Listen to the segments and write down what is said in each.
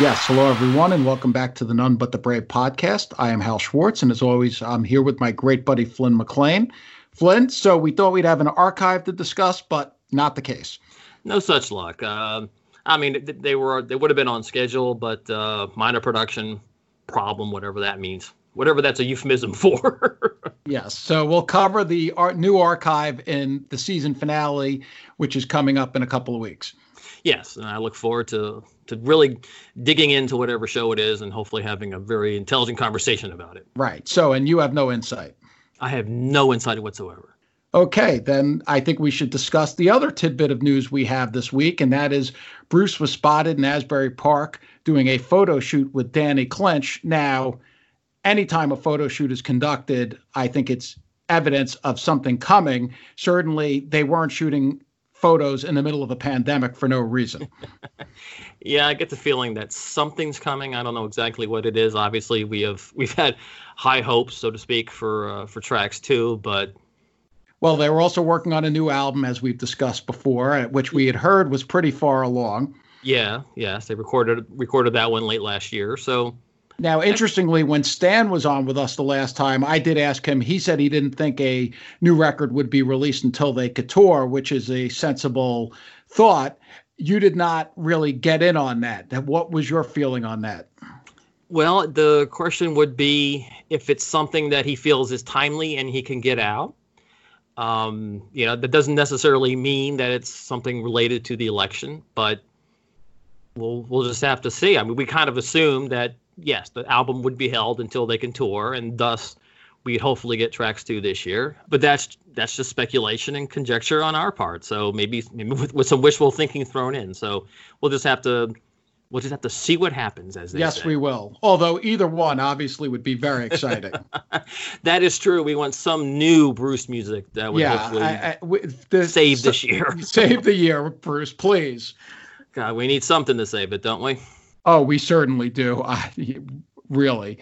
Yes, hello everyone, and welcome back to the None But the Brave podcast. I am Hal Schwartz, and as always, I'm here with my great buddy Flynn McLean. Flynn, so we thought we'd have an archive to discuss, but not the case. No such luck. Uh, I mean, they were they would have been on schedule, but uh, minor production problem, whatever that means, whatever that's a euphemism for. yes, so we'll cover the art, new archive in the season finale, which is coming up in a couple of weeks. Yes, and I look forward to to really digging into whatever show it is and hopefully having a very intelligent conversation about it. Right. So, and you have no insight. I have no insight whatsoever. Okay, then I think we should discuss the other tidbit of news we have this week, and that is Bruce was spotted in Asbury Park doing a photo shoot with Danny Clinch. Now, anytime a photo shoot is conducted, I think it's evidence of something coming. Certainly, they weren't shooting photos in the middle of a pandemic for no reason. yeah, I get the feeling that something's coming. I don't know exactly what it is. Obviously, we have we've had high hopes, so to speak, for uh, for tracks two, but well, they were also working on a new album, as we've discussed before, which we had heard was pretty far along. Yeah, yes, they recorded recorded that one late last year. So now, interestingly, when Stan was on with us the last time, I did ask him. He said he didn't think a new record would be released until they could tour, which is a sensible thought. You did not really get in on that. What was your feeling on that? Well, the question would be if it's something that he feels is timely and he can get out. Um, you know, that doesn't necessarily mean that it's something related to the election, but we'll we'll just have to see. I mean, we kind of assume that yes, the album would be held until they can tour, and thus we'd hopefully get tracks two this year. But that's that's just speculation and conjecture on our part. So maybe maybe with, with some wishful thinking thrown in. So we'll just have to we'll just have to see what happens as they yes say. we will although either one obviously would be very exciting that is true we want some new bruce music that would yeah, hopefully I, I, save this year save the year bruce please god we need something to save it don't we Oh, we certainly do. Really.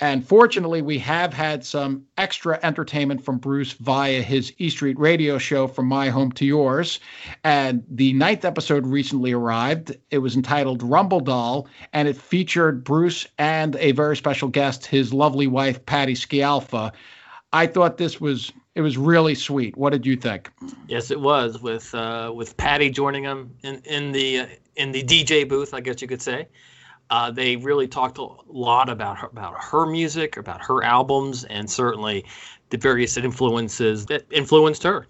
And fortunately, we have had some extra entertainment from Bruce via his E Street radio show from My Home to Yours. And the ninth episode recently arrived. It was entitled Rumble Doll, and it featured Bruce and a very special guest, his lovely wife, Patti Scialfa. I thought this was it was really sweet. What did you think? Yes, it was with uh, with Patti joining them in in the uh, in the DJ booth, I guess you could say. Uh, they really talked a lot about her, about her music, about her albums, and certainly the various influences that influenced her.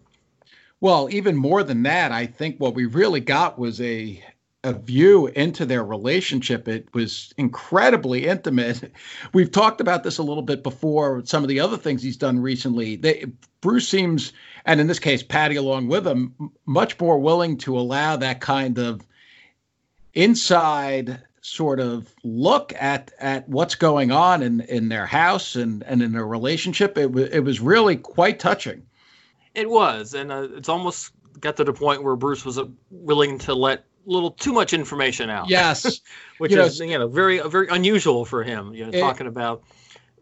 Well, even more than that, I think what we really got was a a view into their relationship. It was incredibly intimate. We've talked about this a little bit before. Some of the other things he's done recently. They, Bruce seems, and in this case, Patti along with him, much more willing to allow that kind of inside sort of look at at what's going on in in their house and and in their relationship it was it was really quite touching it was and uh, it's almost got to the point where bruce was uh, willing to let little too much information out yes which you is know, you know very very unusual for him you know it, talking about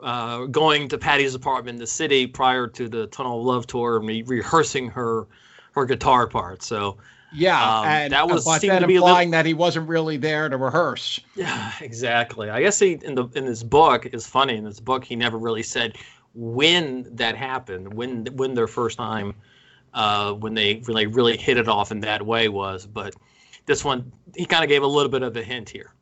uh, going to Patti's apartment in the city prior to the Tunnel of Love tour and re- rehearsing her her guitar part. So yeah, um, and that was but then implying little... that he wasn't really there to rehearse. Yeah, exactly. I guess he in the in this book is funny. In this book, he never really said when that happened, when when their first time, uh, when they really really hit it off in that way was. But this one, he kind of gave a little bit of a hint here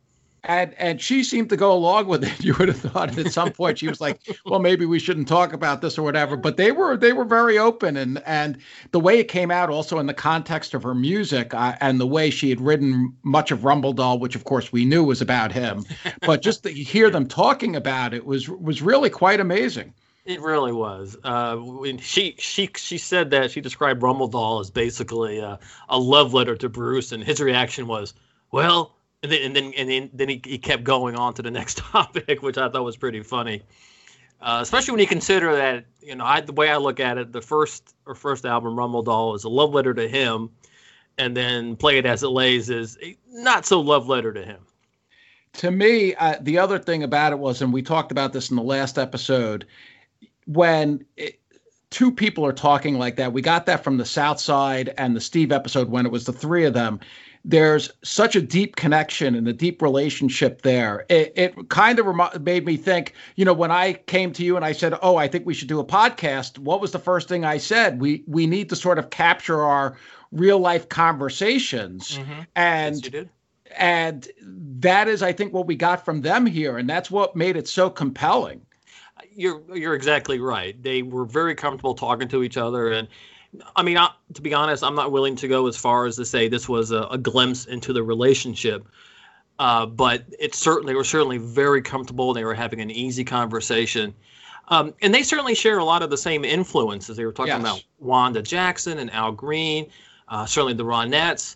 and and she seemed to go along with it. You would have thought at some point she was like, "Well, maybe we shouldn't talk about this or whatever." But they were they were very open, and and the way it came out, also in the context of her music uh, and the way she had written much of Rumble Doll, which of course we knew was about him, but just to hear them talking about it was was really quite amazing. It really was. Uh, when she she she said that she described Rumble Doll as basically a, a love letter to Bruce, and his reaction was, "Well." and then and then and then, he, he kept going on to the next topic, which I thought was pretty funny. Uh, especially when you consider that you know I, the way I look at it, the first or first album, Rumble Doll, is a love letter to him, and then Play It As It Lays is a not so love letter to him. To me, uh, the other thing about it was, and we talked about this in the last episode, when it, two people are talking like that. We got that from the South Side and the Steve episode when it was the three of them. There's such a deep connection and a deep relationship there. It, it kind of rem- made me think, you know, when I came to you and I said, "Oh, I think we should do a podcast." What was the first thing I said? We we need to sort of capture our real life conversations, Mhm. and Yes, and that is, I think, what we got from them here, and that's what made it so compelling. You're you're exactly right. They were very comfortable talking to each other, and I mean, I, to be honest, I'm not willing to go as far as to say this was a, a glimpse into the relationship. Uh, but it certainly they were certainly very comfortable. They were having an easy conversation, um, and they certainly share a lot of the same influences. They were talking Yes. about Wanda Jackson and Al Green, uh, certainly the Ronettes.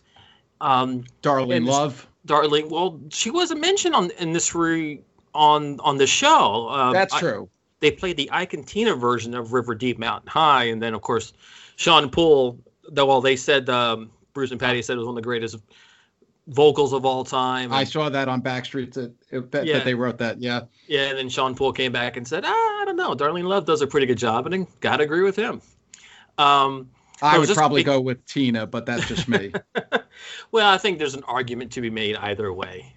Um, Darlene Love. Darling, well, she wasn't mentioned on in this re, on on the show. Uh, That's I- true. They played the and version of River Deep Mountain High, and then of course Shawn Poole. Though well, they said um, Bruce and Patty said it was one of the greatest vocals of all time. I saw that on Backstreet that, that, Yeah. that they wrote that. Yeah. yeah, and then Shawn Poole came back and said, ah, I don't know, Darlene Love does a pretty good job, and I gotta agree with him. Um, I would just probably go with Tina, but that's just me. Well, I think there's an argument to be made either way.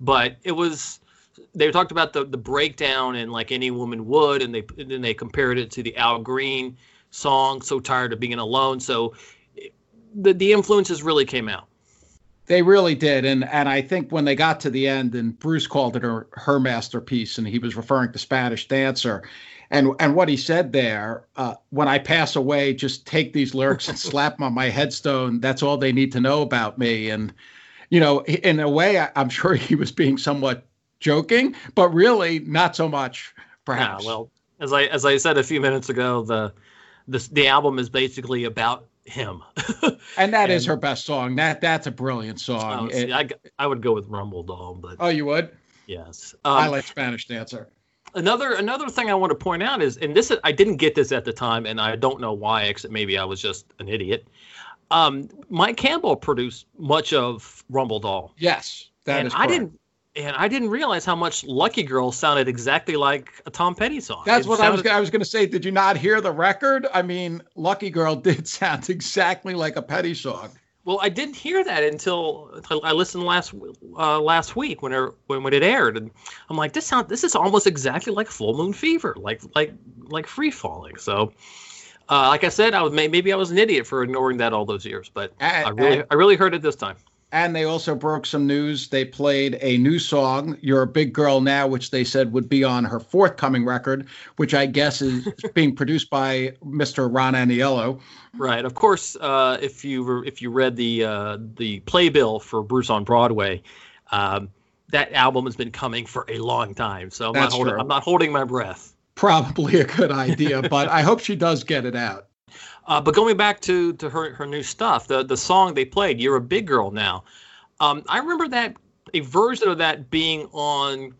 But it was they talked about the the breakdown and like any woman would, and they and then they compared it to the Al Green song "So Tired of Being Alone." So the the influences really came out. they really did, and and I think when they got to the end, and Bruce called it her her masterpiece, and he was referring to Spanish Dancer, and and what he said there, uh, when I pass away, just take these lyrics and slap them on my headstone. That's all they need to know about me, and you know, in a way, I, I'm sure he was being somewhat joking, but really not so much, Yeah, perhaps. well, as I as I said a few minutes ago, the this the album is basically about him. and that is and- her best song. That that's a brilliant song. Oh, It- I, I would go with Rumble Doll, but oh, you would? yes. I Um, like Spanish Dancer. another another thing I want to point out is, and this is, I didn't get this at the time, and I don't know why, except maybe I was just an idiot. Um, Mike Campbell produced much of Rumble Doll, Yes, that and is. I didn't, and I didn't realize how much Lucky Girl sounded exactly like a Tom Petty song. That's It what I was. I was going to say. Did you not hear the record? I mean, "Lucky Girl" did sound exactly like a Petty song. Well, I didn't hear that until until I listened last uh, last week when, it, when when it aired, and I'm like, this sound this is almost exactly like Full Moon Fever, like like like Free Falling. So, uh, like I said, I was maybe I was an idiot for ignoring that all those years, but And, I really and, I really heard it this time. And they also broke some news. They played a new song, "You're a Big Girl Now," which they said would be on her forthcoming record, which I guess is being produced by Mr. Ron Aniello. Right. Of course, uh, if you were, if you read the uh, the playbill for Bruce on Broadway, um, that album has been coming for a long time. So I'm That's not holding, true. I'm not holding my breath. Probably a good idea, but I hope she does get it out. Uh, but going back to to her her new stuff, the the song they played, "You're a Big Girl Now," um, I remember that a version of that being on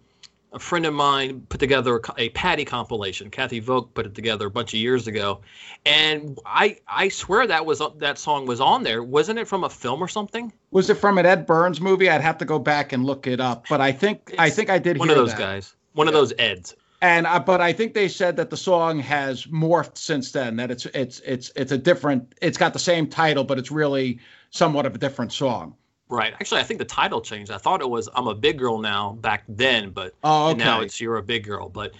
a friend of mine put together a, a Patti compilation. Kathy Vogt put it together a bunch of years ago, and I I swear that was that song was on there. Wasn't it from a film or something? Was it from an Ed Burns movie? I'd have to go back and look it up, but I think I think I did hear. One of those that. guys. One of those Eds. And uh, but I think they said that the song has morphed since then. That it's it's it's it's a different. It's got the same title, but it's really somewhat of a different song. Right. Actually, I think the title changed. I thought it was "I'm a Big Girl Now" back then, but Oh, okay. now it's "You're a Big Girl." But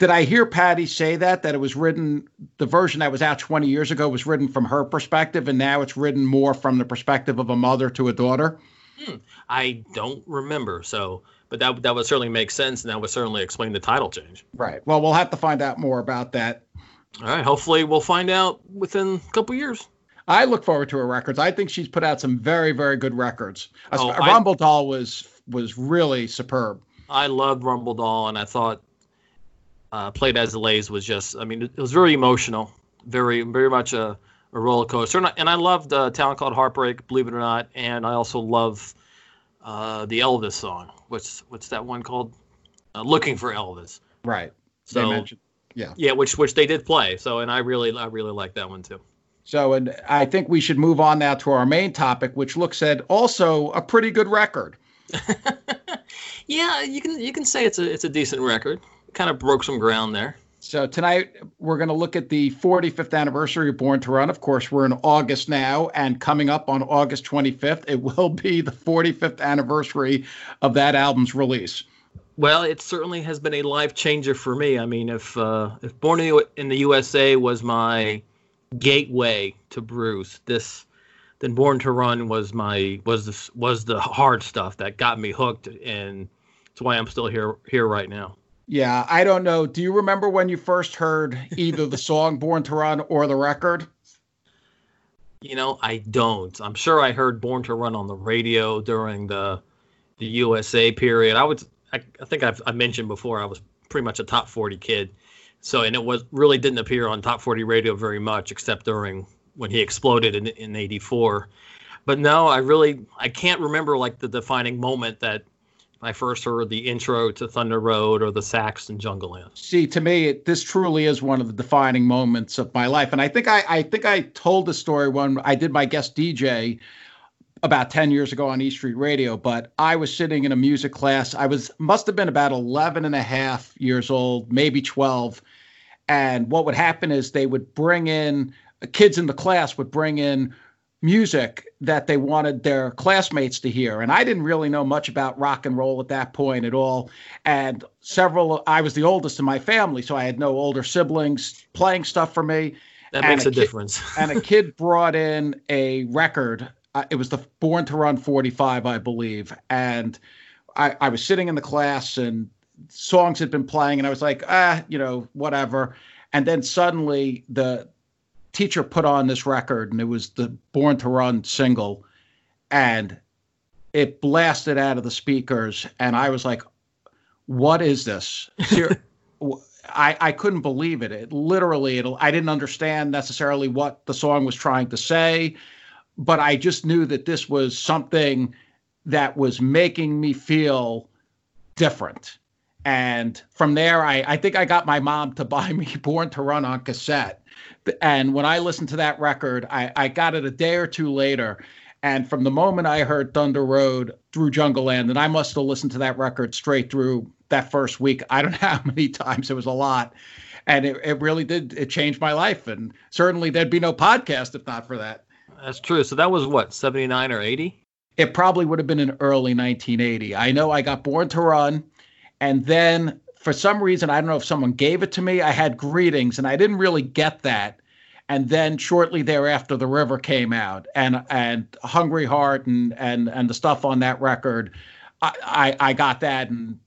Did I hear Patti say that that it was written? The version that was out 20 years ago was written from her perspective, and now it's written more from the perspective of a mother to a daughter. I don't remember. So, but that that would certainly make sense, and that would certainly explain the title change. Right. Well, we'll have to find out more about that. All right. Hopefully, we'll find out within a couple years. I look forward to her records. I think she's put out some very, very good records. Oh, A I- Rumble Doll was was really superb. I loved Rumble Doll, and I thought uh, Played as the Lays was just. I mean, it was very emotional, very very much a, a roller coaster, and I, and I loved uh, Town Called Heartbreak, believe it or not, and I also love uh, the Elvis song. What's what's that one called? Uh, Looking for Elvis. Right. So mentioned. yeah, which which they did play. So and I really I really like that one too. So, and I think we should move on now to our main topic, which looks at also a pretty good record. yeah, you can you can say it's a it's a decent record. Kind of broke some ground there. So tonight we're going to look at the 45th anniversary of Born to Run. Of course, we're in August now, and coming up on August 25th, it will be the 45th anniversary of that album's release. Well, it certainly has been a life changer for me. I mean, if uh, if Born in the USA was my gateway to Bruce, this then Born to Run was my was the was the hard stuff that got me hooked, and it's why I'm still here here right now. Yeah, I don't know. Do you remember when you first heard either the song Born to Run or the record? You know, I don't. I'm sure I heard Born to Run on the radio during the the USA period. I would I, I think I've I mentioned before I was pretty much a top 40 kid. So and it was really didn't appear on top 40 radio very much except during when he exploded in in 84. But no, I really I can't remember like the defining moment that I first heard the intro to Thunder Road or the sax in Jungleland. See, to me, it, this truly is one of the defining moments of my life, and I think I, I think I told the story when I did my guest DJ about 10 years ago on E Street Radio, but I was sitting in a music class. I was must have been about 11 and a half years old, maybe 12. And what would happen is they would bring in kids in the class would bring in music that they wanted their classmates to hear. And I didn't really know much about rock and roll at that point at all. And several, I was the oldest in my family, so I had no older siblings playing stuff for me. That makes a, a kid, difference. and a kid brought in a record uh, it was the Born to Run 45, I believe. And I, I was sitting in the class and songs had been playing, and I was like, ah, you know, whatever. And then suddenly the teacher put on this record, and it was the Born to Run single, and it blasted out of the speakers. And I was like, what is this? I, I couldn't believe it. It literally, it, I didn't understand necessarily what the song was trying to say but I just knew that this was something that was making me feel different. And from there, I, I think I got my mom to buy me Born to Run on cassette. And when I listened to that record, I, I got it a day or two later. And from the moment I heard Thunder Road through Jungleland, and I must have listened to that record straight through that first week. I don't know how many times, it was a lot. And it, it really did, it changed my life. And certainly there'd be no podcast if not for that. That's true. So that was what, 79 or 80? It probably would have been in early 1980. I know I got Born to Run, and then for some reason, I don't know if someone gave it to me. I had Greetings, and I didn't really get that. And then shortly thereafter, The River came out, and and Hungry Heart and and and the stuff on that record, I I, I got that, and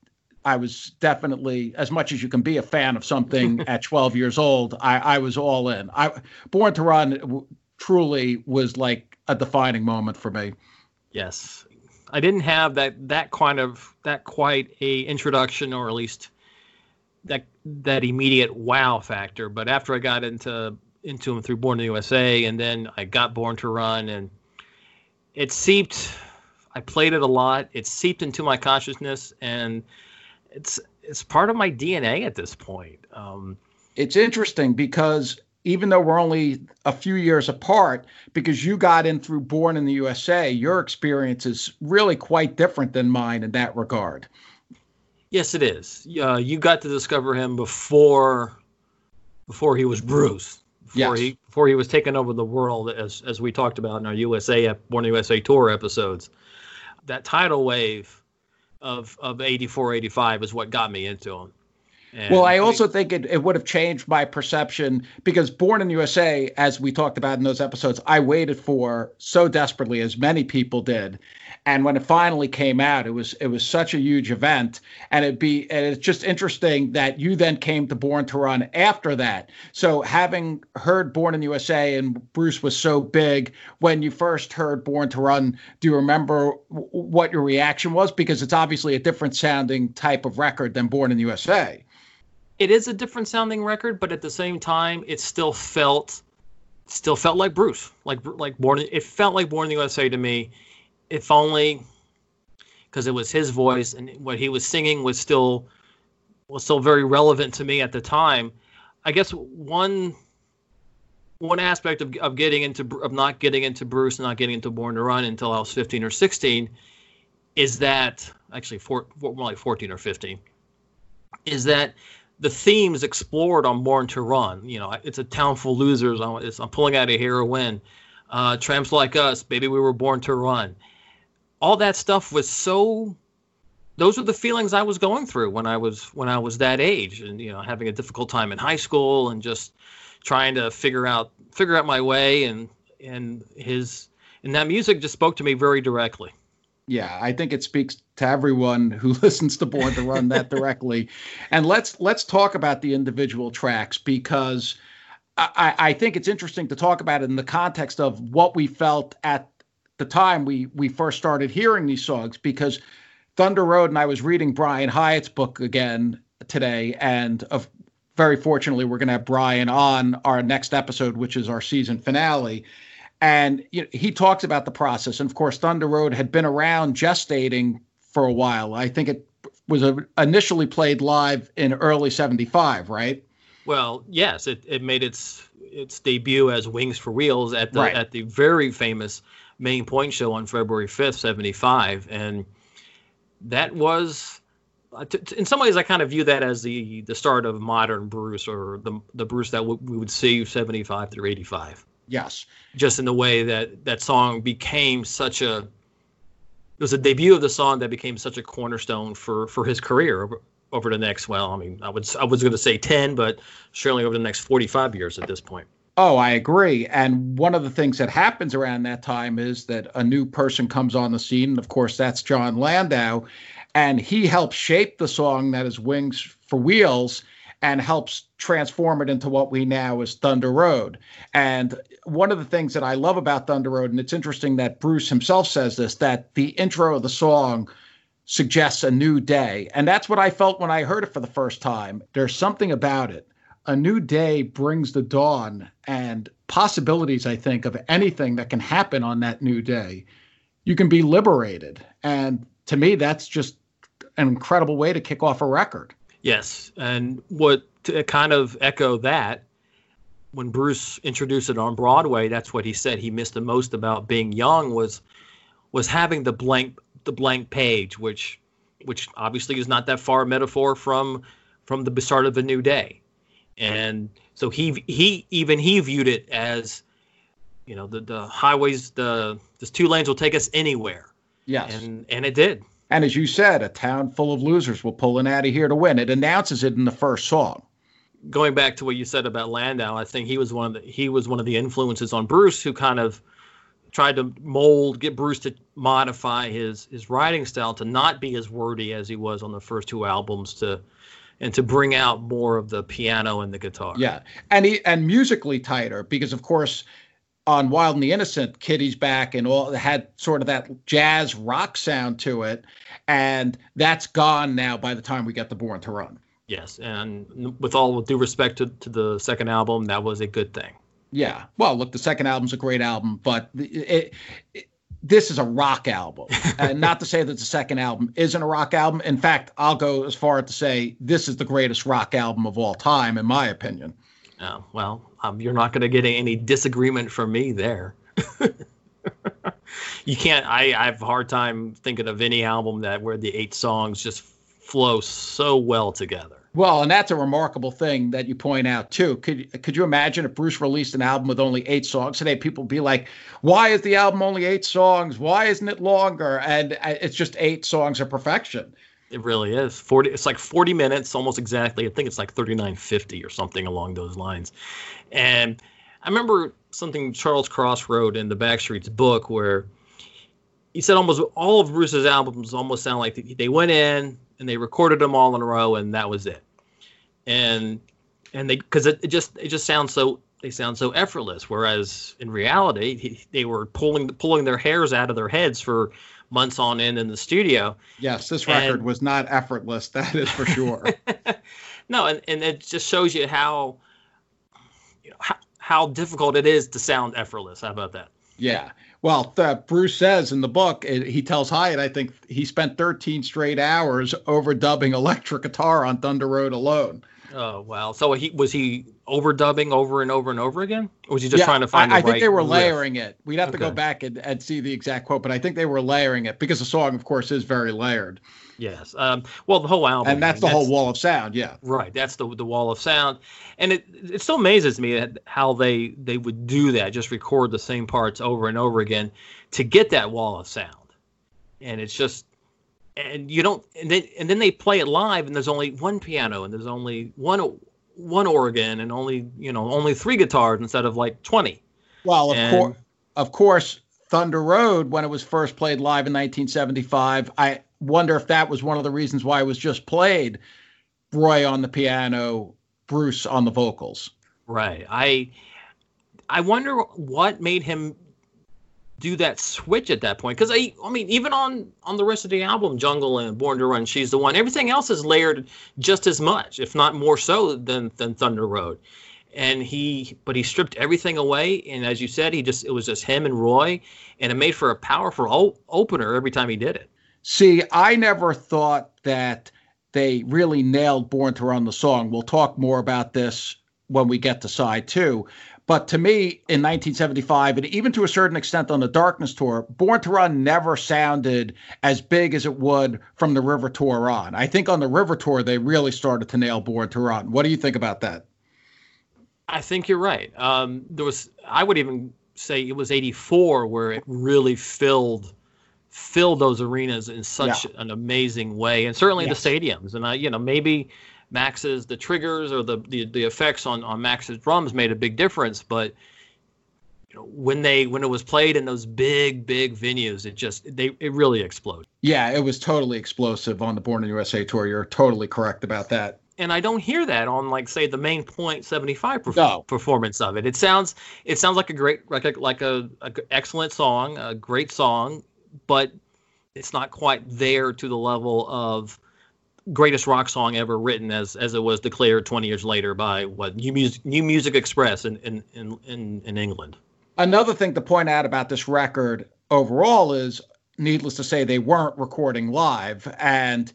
I was definitely, as much as you can be a fan of something at 12 years old, I, I was all in. I Born to Run truly was like a defining moment for me. Yes. I didn't have that that kind of that quite a introduction or at least that that immediate wow factor. But after I got into into him through Born in the USA and then I got Born to Run and it seeped I played it a lot. It seeped into my consciousness and it's it's part of my DNA at this point. Um, it's interesting because even though we're only a few years apart, because you got in through Born in the USA, your experience is really quite different than mine in that regard. Yes, it is. Uh, you got to discover him before before he was Bruce. Before yes. he before he was taking over the world, as as we talked about in our USA Born in the USA tour episodes. That tidal wave of of 84, 85 is what got me into him. And well, I also think it, it would have changed my perception because Born in USA, as we talked about in those episodes, I waited for so desperately, as many people did. And when it finally came out, it was it was such a huge event, and it'd be and it's just interesting that you then came to Born to Run after that. So having heard Born in the USA and Bruce was so big when you first heard Born to Run, do you remember w- what your reaction was? Because it's obviously a different sounding type of record than Born in the USA it is a different sounding record, but at the same time, it still felt still felt like Bruce, like like born. It felt like Born in the USA to me. If only because it was his voice and what he was singing was still was still very relevant to me at the time. I guess one one aspect of, of getting into of not getting into Bruce and not getting into Born to Run until I was 15 or 16 is that actually four, more like 14 or 15 is that the themes explored on Born to Run. You know, it's a town full of losers. I'm, I'm pulling out a hero win. Uh, Tramps like us, baby, we were born to run. All that stuff was so. Those are the feelings I was going through when I was when I was that age, and you know, having a difficult time in high school, and just trying to figure out figure out my way, and and his and that music just spoke to me very directly yeah, I think it speaks to everyone who listens to Born to Run that directly. And let's let's talk about the individual tracks because I, I think it's interesting to talk about it in the context of what we felt at the time we we first started hearing these songs because Thunder Road and I was reading Brian Hiatt's book again today and of very fortunately we're going to have Brian on our next episode which is our season finale and you know, he talks about the process. And of course, Thunder Road had been around gestating for a while. I think it was a, initially played live in early 75, right? Well, yes, it, it made its its debut as Wings for Wheels at the right. at the very famous Main Point show on February 5th, 75 and that was uh, in some ways I kind of view that as the the start of modern Bruce or the the Bruce that w- we would see 75 through 85. Yes. Just in the way that that song became such a it was a debut of the song that became such a cornerstone for for his career over, over the next well, I mean, I was I was going to say 10, but certainly over the next 45 years at this point. Oh, I agree. And one of the things that happens around that time is that a new person comes on the scene. And of course, that's Jon Landau. And he helps shape the song that is Wings for Wheels and helps transform it into what we now is Thunder Road. And one of the things that I love about Thunder Road, and it's interesting that Bruce himself says this, that the intro of the song suggests a new day. And that's what I felt when I heard it for the first time. There's something about it. A new day brings the dawn and possibilities, I think, of anything that can happen on that new day. You can be liberated. And to me, that's just an incredible way to kick off a record. Yes, and what to kind of echo that, when Bruce introduced it on Broadway, that's what he said he missed the most about being young was was having the blank the blank page, which which obviously is not that far a metaphor from from the start of the new day, and so he he even he viewed it as, you know, the the highways the the two lanes will take us anywhere. Yes, and and it did. And as you said, a town full of losers will pull in out of here to win. It announces it in the first song. Going back to what you said about Landau, I think he was one of the he was one of the influences on Bruce who kind of tried to mold, get Bruce to modify his his writing style to not be as wordy as he was on the first two albums to and to bring out more of the piano and the guitar. Yeah. And he and musically tighter because of course on Wild and the Innocent, Kitty's back and all had sort of that jazz rock sound to it, and that's gone now by the time we get the Born to Run. Yes, and with all due respect to, to the second album, that was a good thing. Yeah, well, look, the second album's a great album, but it, it, this is a rock album, and not to say that the second album isn't a rock album. In fact, I'll go as far as to say this is the greatest rock album of all time, in my opinion. Oh, well, um, you're not going to get any disagreement from me there. you can't. I, I have a hard time thinking of any album that where the eight songs just flow so well together. Well, and that's a remarkable thing that you point out too. Could could you imagine if Bruce released an album with only eight songs today? People be like, "Why is the album only eight songs? Why isn't it longer?" And uh, it's just eight songs of perfection. It really is. 40 it's like 40 minutes almost exactly. I think it's like 39.50 or something along those lines. And I remember something Charles Cross wrote in the Backstreets book where he said almost all of Bruce's albums almost sound like they went in and they recorded them all in a row and that was it. And and they because it, it just it just sounds so they sound so effortless whereas in reality he, they were pulling pulling their hairs out of their heads for months on end in the studio. Yes, this record and, was not effortless. That is for sure. no, and, and it just shows you how, you know, how, how difficult it is to sound effortless. How about that? Yeah. Well, uh, Bruce says in the book, it, he tells Hiatt, I think he spent 13 straight hours overdubbing electric guitar on Thunder Road alone. Oh wow! So he was he overdubbing over and over and over again, or was he just yeah, trying to find? I, I think right they were riff? layering it. We'd have okay. to go back and, and see the exact quote, but I think they were layering it because the song, of course, is very layered. Yes. Um, well, the whole album, and that's the that's, whole wall of sound. Yeah. Right. That's the the wall of sound, and it it still amazes me how they they would do that, just record the same parts over and over again to get that wall of sound, and it's just and you don't and then and then they play it live and there's only one piano and there's only one one organ and only you know only three guitars instead of like 20 well of course of course thunder road when it was first played live in 1975 i wonder if that was one of the reasons why it was just played roy on the piano bruce on the vocals. Right. I i wonder what made him do that switch at that point. Because I, I mean even on on the rest of the album Jungleland born to run she's the one everything else is layered just as much if not more so than than thunder road. And he but he stripped everything away and as you said he just it was just him and roy and it made for a powerful o- opener every time he did it. See i never thought that they really nailed born to run the song. We'll talk more about this when we get to side two but to me, in 1975, and even to a certain extent on the Darkness tour, Born to Run never sounded as big as it would from the River tour on. I think on the River tour, they really started to nail Born to Run. What do you think about that? I think you're right. Um, there was, I would even say it was 84 where it really filled filled those arenas in such yeah. an amazing way and certainly yes. the stadiums and i you know maybe Max's the triggers or the, the the effects on on Max's drums made a big difference, but you know, when they when it was played in those big big venues, it just they it really exploded. Yeah, it was totally explosive on the Born in the USA tour. You're totally correct about that. And I don't hear that on like say the main point 75 perf- no. performance of it. It sounds it sounds like a great like a, like a, a excellent song, a great song, but it's not quite there to the level of greatest rock song ever written, as as it was declared 20 years later by what New Music New Music Express in in in in, England. Another thing to point out about this record overall is, needless to say, they weren't recording live, and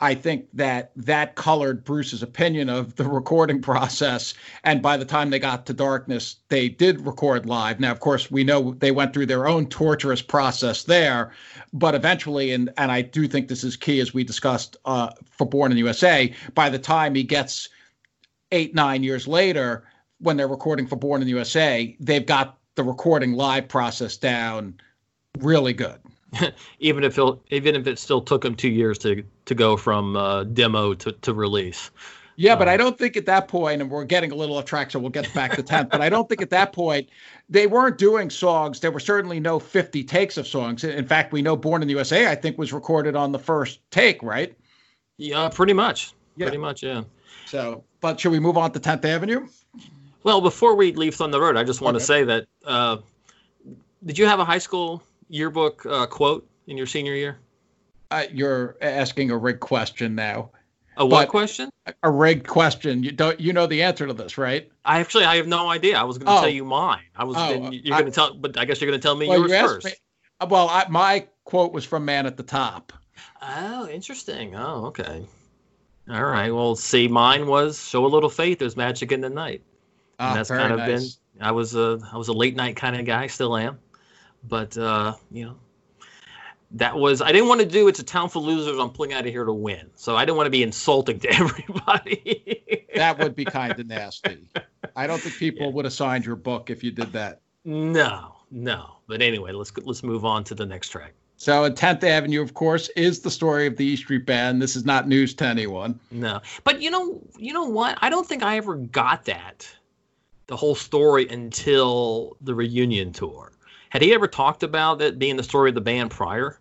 I think that that colored Bruce's opinion of the recording process. And by the time they got to Darkness, they did record live. Now, of course, we know they went through their own torturous process there, but eventually, and and I do think this is key as we discussed uh, for Born in the USA. By the time he gets eight nine years later, when they're recording for Born in the USA, they've got the recording live process down really good. even if it even if it still took them two years to to go from uh, demo to, to release. Yeah, but I um, don't think at that point, and we're getting a little off track, so we'll get back to 10th, but I don't think at that point they weren't doing songs. There were certainly no 50 takes of songs. In fact, we know Born in the USA, I think, was recorded on the first take, right? Yeah, pretty much. Yeah. Pretty much, yeah. So, but should we move on to 10th Avenue? Well, before we leave Thunder Road, I just want okay. to say that uh, did you have a high school yearbook uh, quote in your senior year? Uh, you're asking a rigged question now. A what but question? A rigged question. You don't. You know the answer to this, right? I actually I have no idea. I was going to oh. tell you mine. I was. Oh, you're going to tell, but I guess you're going to tell me well, yours first. Me, well, I, my quote was from Man at the Top. Oh, interesting. Oh, okay. All right. Well, see, mine was "Show a Little Faith." There's magic in the night. And oh, that's kind of nice. been. I was a I was a late night kind of guy. Still am. But uh, you know, that was I didn't want to do it's a town for losers. I'm pulling out of here to win. So I didn't want to be insulting to everybody. that would be kind of nasty. I don't think people yeah. would have signed your book if you did that. No, no. But anyway, let's let's move on to the next track. So, at 10th Avenue, of course, is the story of the E Street Band. This is not news to anyone. No, but you know, you know what? I don't think I ever got that, the whole story until the reunion tour. Had he ever talked about it being the story of the band prior?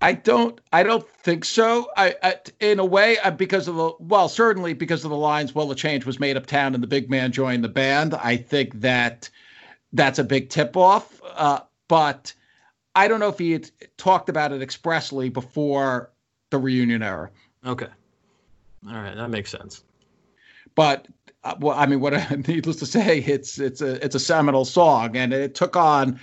I don't. I don't think so. I, I, in a way, uh, because of the well, certainly because of the lines. Well, the change was made uptown, and the big man joined the band. I think that that's a big tip off. Uh, but I don't know if he had talked about it expressly before the reunion era. Okay. All right, that makes sense. But uh, well, I mean, what needless to say, it's it's a it's a seminal song, and it took on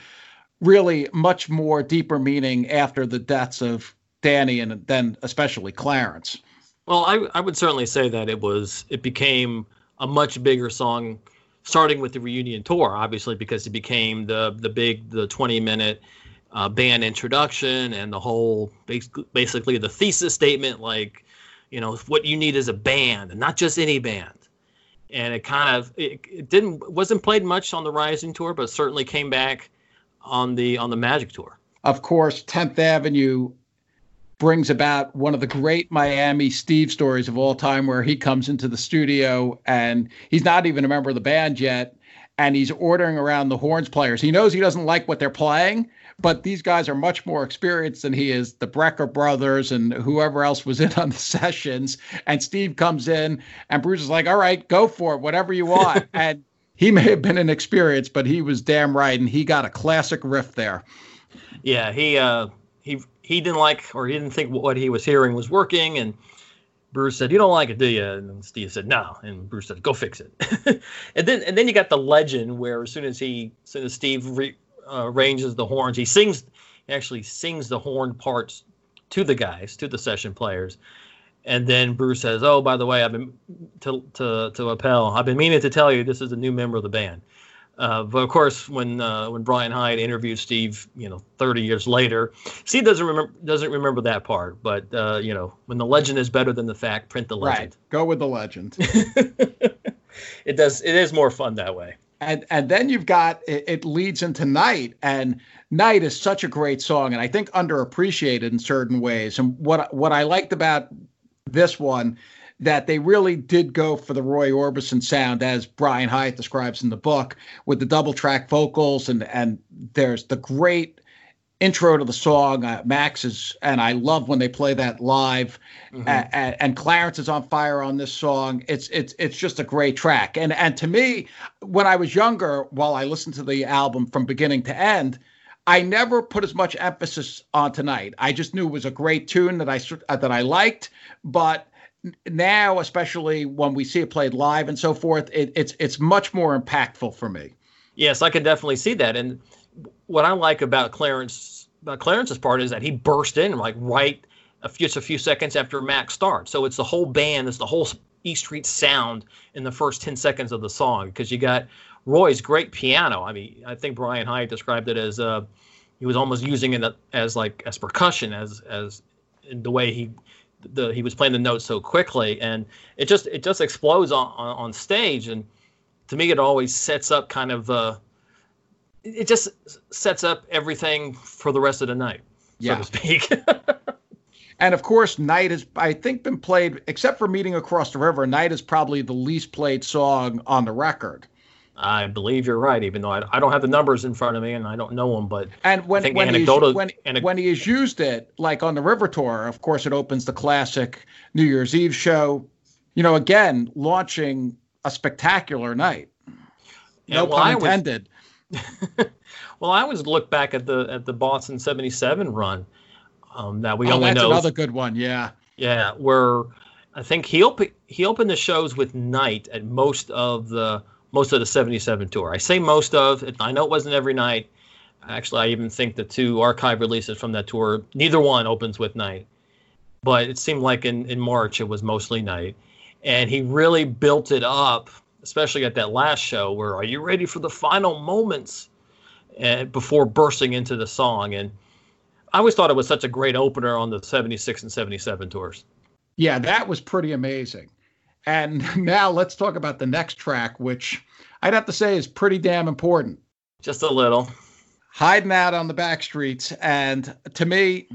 really much more deeper meaning after the deaths of Danny and then especially Clarence. Well, I, I would certainly say that it was it became a much bigger song starting with the reunion tour, obviously because it became the the big the 20 minute uh, band introduction and the whole basically the thesis statement like you know what you need is a band and not just any band and it kind of it, it didn't wasn't played much on the rising tour but certainly came back on the on the magic tour. Of course 10th avenue brings about one of the great Miami Steve stories of all time, where he comes into the studio and he's not even a member of the band yet, and he's ordering around the horns players. He knows he doesn't like what they're playing, but these guys are much more experienced than he is. The Brecker brothers and whoever else was in on the sessions. And Steve comes in, and Bruce is like, "All right, go for it, whatever you want." and he may have been inexperienced, but he was damn right, and he got a classic riff there. Yeah, he uh, he he didn't like, or he didn't think what he was hearing was working, and. Bruce said, "You don't like it, do you?" And Steve said, "No." And Bruce said, "Go fix it." and then, and then you got the legend where as soon as he, as soon as Steve re, uh, arranges the horns. He sings, he actually sings the horn parts to the guys, to the session players. And then Bruce says, "Oh, by the way, I've been to to to Appel. I've been meaning to tell you this is a new member of the band." Uh, but of course, when uh, when Brian Hiatt interviewed Steve, you know, 30 years later, Steve doesn't remember doesn't remember that part. But uh, you know, when the legend is better than the fact, print the legend. Right. Go with the legend. it does. It is more fun that way and and then you've got it, it, leads into night and night is such a great song and i think underappreciated in certain ways and what what i liked about this one that they really did go for the roy orbison sound as brian Hiatt describes in the book with the double track vocals and and there's the great intro to the song. Uh, Max is, and I love when they play that live. Mm-hmm. Uh, and Clarence is on fire on this song. It's it's it's just a great track. And and to me, when I was younger, while I listened to the album from beginning to end. I never put as much emphasis on tonight. I just knew it was a great tune that I uh, that I liked, but now, especially when we see it played live and so forth, it, it's it's much more impactful for me. Yes, I can definitely see that. And what I like about Clarence about Clarence's part is that he burst in like right a few, just a few seconds after Max starts. So it's the whole band, it's the whole E Street sound in the first 10 seconds of the song because you got Roy's great piano. I mean, I think Brian Hiatt described it as uh, he was almost using it as like as percussion, as as the way he the he was playing the notes so quickly, and it just it just explodes on on, on stage. And to me, it always sets up kind of uh, it just sets up everything for the rest of the night, yeah. so to speak. and of course, Night has, I think, been played, except for Meeting Across the River, Night is probably the least played song on the record. I believe you're right, even though I, I don't have the numbers in front of me and I don't know them. But and when when, anecdotal, he's, when, anec- when he has used it, like on the River Tour, of course, it opens the classic New Year's Eve show. You know, again, launching a spectacular night. No well, pun intended. well, I always look back at the at the Boston '77 run um, that we oh, only that's know. another good one. Yeah. Yeah, where I think he opened he opened the shows with Night at most of the most of the '77 tour. I say most of. it. I know it wasn't every night. Actually, I even think the two archive releases from that tour, neither one opens with Night. But it seemed like in, in March it was mostly Night. And he really built it up especially at that last show where are you ready for the final moments and before bursting into the song and i always thought it was such a great opener on the 76 and 77 tours yeah that was pretty amazing and now let's talk about the next track which i'd have to say is pretty damn important just a little hiding out on the back streets and to me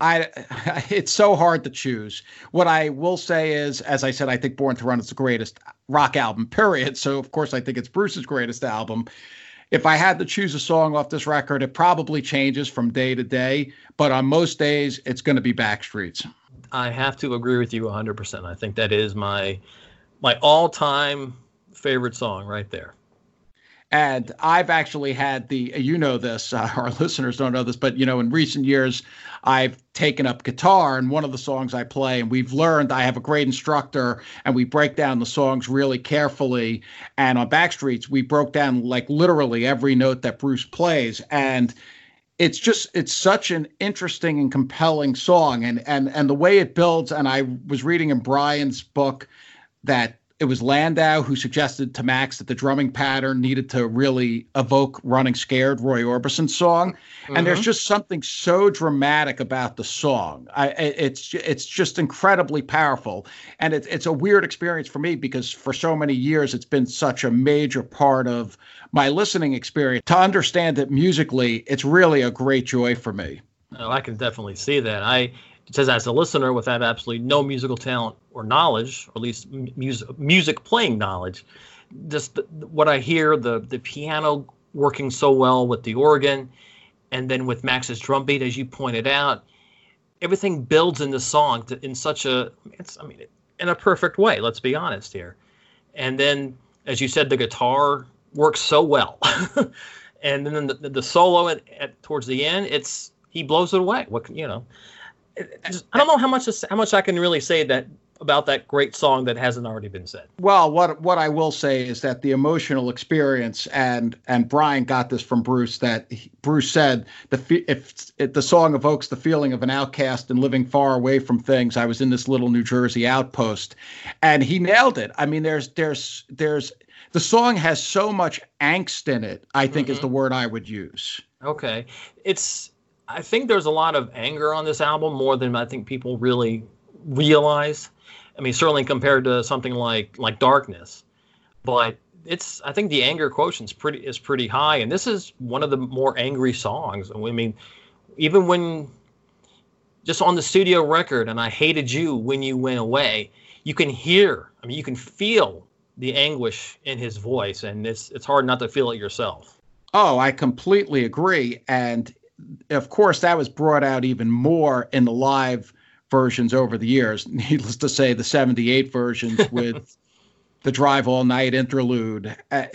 I it's so hard to choose. What I will say is, as I said, I think Born to Run is the greatest rock album, period. So of course I think it's Bruce's greatest album. If I had to choose a song off this record, it probably changes from day to day, but on most days it's going to be Backstreets. I have to agree with you 100%. I think that is my my all-time favorite song right there. And I've actually had the, you know, this, uh, our listeners don't know this, but, you know, in recent years, I've taken up guitar and one of the songs I play, and we've learned I have a great instructor and we break down the songs really carefully. And on Backstreets, we broke down like literally every note that Bruce plays. And it's just it's such an interesting and compelling song. And and and the way it builds and i was reading in brian's book that it was Landau who suggested to Max that the drumming pattern needed to really evoke Running Scared, Roy Orbison's song. Mm-hmm. And there's mm-hmm. just something so dramatic about the song. I, it's it's just incredibly powerful. And it's it's a weird experience for me because for so many years it's been such a major part of my listening experience. To understand it musically, it's really a great joy for me. Oh, I can definitely see that. I it says as a listener without absolutely no musical talent or knowledge, or at least music music playing knowledge, just what I hear the the piano working so well with the organ, and then with Max's drum beat, as you pointed out, everything builds in the song to, in such a I mean in a perfect way. Let's be honest here, and then as you said, the guitar works so well, and then the, the solo at, at towards the end, it's he blows it away. What you know I don't know how much how much I can really say that about that great song that hasn't already been said. Well, what what I will say is that the emotional experience and and Brian got this from Bruce that he, Bruce said the if, if the song evokes the feeling of an outcast and living far away from things. I was in this little New Jersey outpost, and he nailed it. I mean, there's there's there's the song has so much angst in it. I think mm-hmm. is the word I would use. Okay, it's I think there's a lot of anger on this album more than I think people really realize. I mean, certainly compared to something like like Darkness, but it's I think the anger quotient is pretty is pretty high, and this is one of the more angry songs. I mean, even when just on the studio record, and I hated you when you went away, you can hear. I mean, you can feel the anguish in his voice, and it's it's hard not to feel it yourself. Oh, I completely agree, and of course, that was brought out even more in the live versions over the years. Needless to say, the 78 versions with the Drive All Night interlude, uh,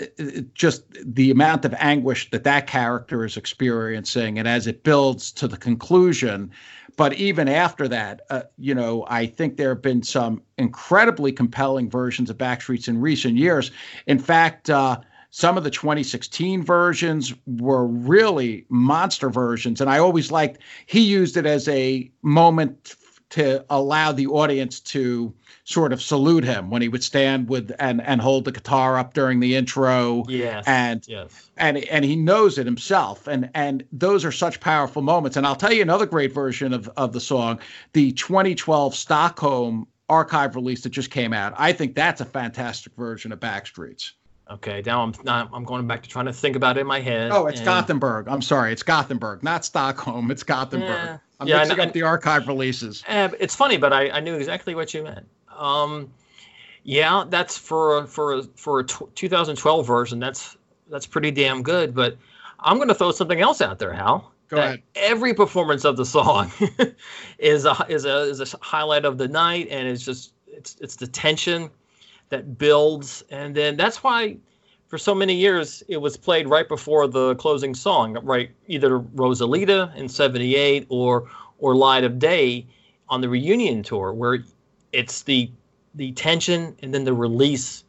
just the amount of anguish that that character is experiencing, and as it builds to the conclusion. But even after that, uh, you know, I think there have been some incredibly compelling versions of Backstreets in recent years. In fact, uh, some of the 2016 versions were really monster versions. And I always liked, he used it as a moment to allow the audience to sort of salute him when he would stand with and and hold the guitar up during the intro. Yes. And yes. and and he knows it himself. And and those are such powerful moments. And I'll tell you another great version of of the song, the 2012 Stockholm archive release that just came out. I think that's a fantastic version of Backstreets. Okay, now I'm not, I'm going back to trying to think about it in my head. Oh, it's and... Gothenburg. I'm sorry, it's Gothenburg, not Stockholm. It's Gothenburg. Yeah, I'm yeah, mixing up the archive releases. Uh, it's funny, but I, I knew exactly what you meant. Um, yeah, that's for for for a t- 2012 version. That's that's pretty damn good. But I'm going to throw something else out there, Hal. Go ahead. Every performance of the song is a is a is a highlight of the night, and it's just it's it's the tension that builds, and then that's why for so many years it was played right before the closing song, right? Either Rosalita in '78 or or Light of Day on the reunion tour, where it's the the tension and then the release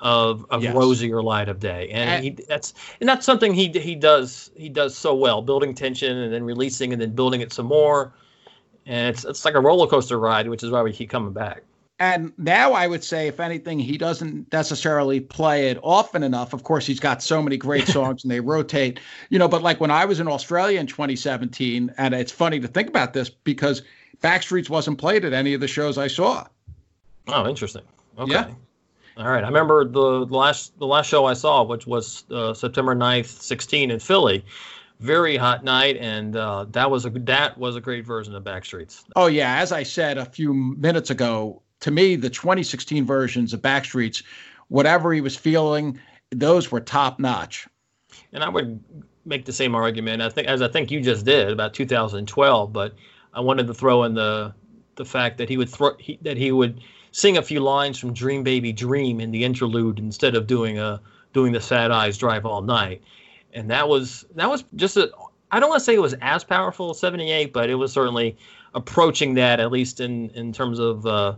of, of yes. Rosie or Light of Day, and he, that's and that's something he he does he does so well, building tension and then releasing and then building it some more, and it's it's like a roller coaster ride, which is why we keep coming back. And now I would say, if anything, he doesn't necessarily play it often enough. Of course, he's got so many great songs and they rotate, you know. But like when I was in Australia in 2017, and it's funny to think about this because Backstreets wasn't played at any of the shows I saw. Oh, interesting. Okay. Yeah. All right. I remember the last the last show I saw, which was uh, September 9th, 16 in Philly. Very hot night, and uh, that was a that was a great version of Backstreets. Oh yeah, as I said a few minutes ago, to me, the 2016 versions of Backstreets, whatever he was feeling, those were top notch. And I would make the same argument. I think, as I think you just did about 2012, but I wanted to throw in the the fact that he would throw he, that he would sing a few lines from Dream Baby Dream in the interlude instead of doing a doing the Sad Eyes Drive All Night, and that was that was just a. I don't want to say it was as powerful as 78, but it was certainly approaching that at least in in terms of. Uh,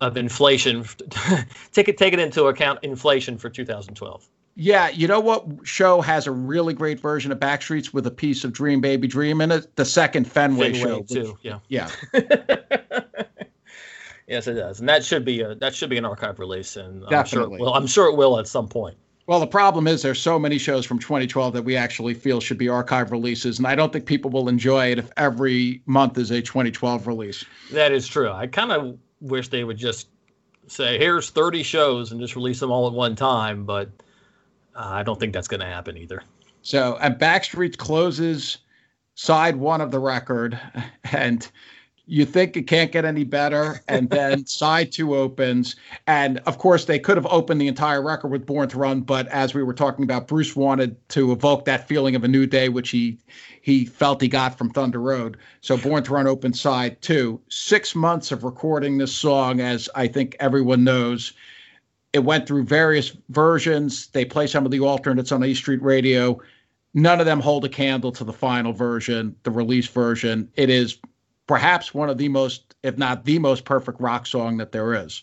of inflation. take it take it into account inflation for 2012. Yeah, you know what show has a really great version of Backstreets with a piece of Dream Baby Dream in it? The second Fenway, Fenway show. too. Yeah. Yeah. yes, it does, and that should be a that should be an archive release, and I'm sure Definitely. it will. I'm sure it will at some point. Well, the problem is there's so many shows from 2012 that we actually feel should be archive releases, and I don't think people will enjoy it if every month is a 2012 release. That is true. I kind of wish they would just say, "Here's 30 shows" and just release them all at one time, but uh, I don't think that's going to happen either. So, and Backstreet closes side one of the record, and you think it can't get any better. And then side two opens. And of course, they could have opened the entire record with Born to Run, but as we were talking about, Bruce wanted to evoke that feeling of a new day, which he he felt he got from Thunder Road. So Born to Run Open side two. Six months of recording this song, as I think everyone knows. It went through various versions. They play some of the alternates on E Street Radio. None of them hold a candle to the final version, the release version. It is perhaps one of the most, if not the most perfect rock song that there is.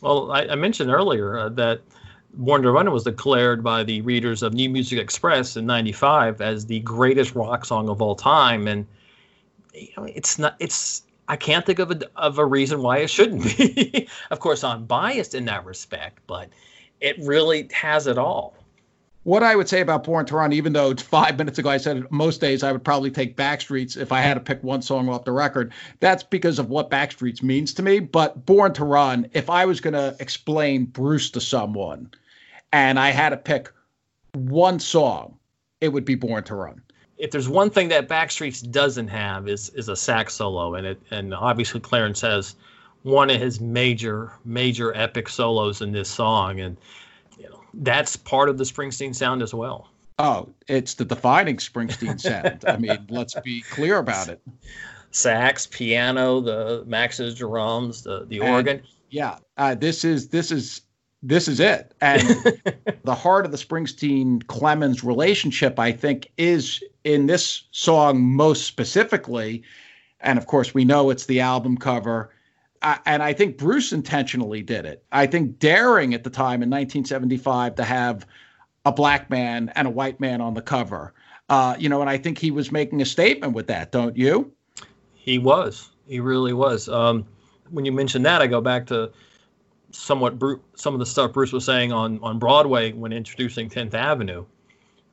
Well, I, I mentioned earlier uh, that Born to Run was declared by the readers of New Music Express in '95 as the greatest rock song of all time, and you know, it's not. It's I can't think of a of a reason why it shouldn't be. of course, I'm biased in that respect, but it really has it all. What I would say about Born to Run, even though five minutes ago I said most days I would probably take Backstreets if I had to pick one song off the record, that's because of what Backstreets means to me. But Born to Run, if I was going to explain Bruce to someone and I had to pick one song, it would be Born to Run. If there's one thing that Backstreets doesn't have is is a sax solo, and it and obviously Clarence has one of his major major epic solos in this song, and that's part of the Springsteen sound as well. Oh, it's the defining Springsteen sound. I mean, let's be clear about it. Sax, piano, the Max's drums, the the And- organ. Yeah, uh, this is this is this is it. And the heart of the Springsteen Clemons relationship, I think, is in this song most specifically. And of course, we know it's the album cover. And I think Bruce intentionally did it. I think daring at the time in 1975 to have a black man and a white man on the cover. Uh, you know, and I think he was making a statement with that, don't you? He was. He really was. Um, when you mention that, I go back to somewhat some of the stuff Bruce was saying on on Broadway when introducing Tenth Avenue.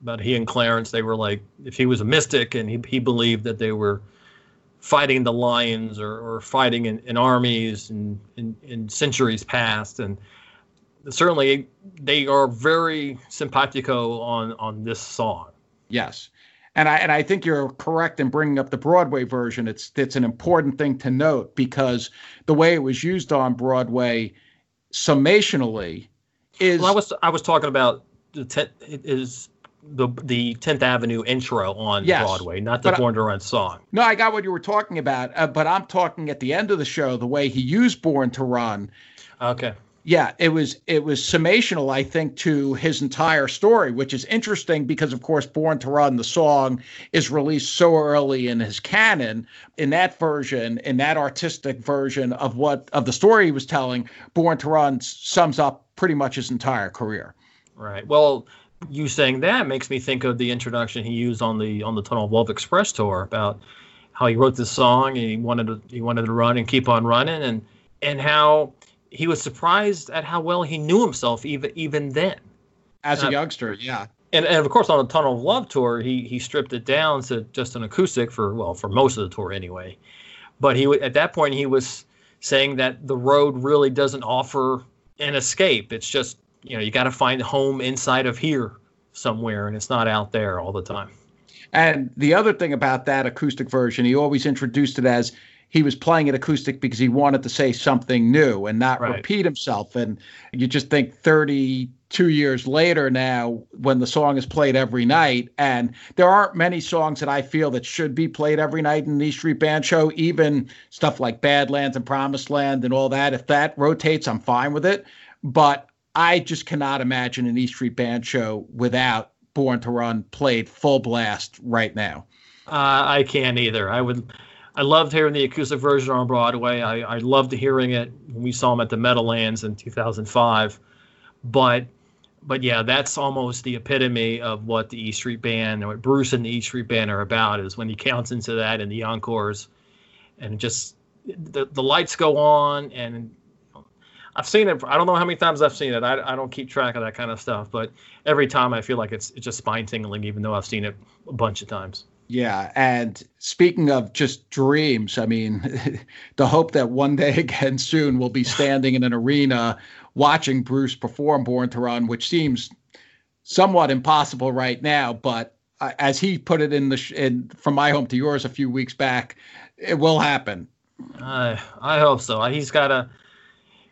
About he and Clarence, they were like, if he was a mystic and he he believed that they were fighting the lions or, or fighting in, in armies and in, in centuries past, and certainly they are very simpatico on on this song. Yes. And I and I think you're correct in bringing up the Broadway version. It's it's an important thing to note because the way it was used on Broadway, summationally, is Well, I was I was talking about the it is the the Tenth Avenue intro on Yes, Broadway, not the but I- Born to Run song. no, I got what you were talking about, uh, but I'm talking at the end of the show the way he used "Born to Run." Okay, Yeah, it was it was summational, I think, to his entire story, which is interesting because, of course, "Born to Run" the song is released so early in his canon. In that version, in that artistic version of what of the story he was telling, "Born to Run" sums up pretty much his entire career. right. Well, you saying that makes me think of the introduction he used on the on the Tunnel of Love Express tour about how he wrote this song and he wanted to he wanted to run and keep on running and and how he was surprised at how well he knew himself even even then. As a Uh, youngster, yeah, and, and of course on the Tunnel of Love tour, he he stripped it down to just an acoustic for well for most of the tour anyway. But he at that point he was saying that the road really doesn't offer an escape. It's just you know you got to find home inside of here somewhere, and it's not out there all the time. And the other thing about that acoustic version, he always introduced it as he was playing it acoustic because he wanted to say something new and not Right. repeat himself. And you just think 32 years later now, when the song is played every night, and there aren't many songs that I feel that should be played every night in the East Street Band show, even stuff like Badlands and Promised Land and all that. If that rotates, I'm fine with it. But I just cannot imagine an East Street Band show without Born to Run played full blast right now. Uh, I can't either. I would. I loved hearing the acoustic version on Broadway. I, I loved hearing it when we saw him at the Meadowlands in 2005. But but yeah, that's almost the epitome of what the E Street Band or what Bruce and the E Street Band are about. Is when he counts into that in the encores, and just the the lights go on, and I've seen it. I don't know how many times I've seen it. I, I don't keep track of that kind of stuff, but every time I feel like it's it's just spine tingling, even though I've seen it a bunch of times. Yeah, and speaking of just dreams, I mean, the hope that one day again soon we'll be standing in an arena watching Bruce perform Born to Run, which seems somewhat impossible right now, but uh, as he put it in the sh- in from my home to yours a few weeks back, it will happen. I I hope so. He's got to.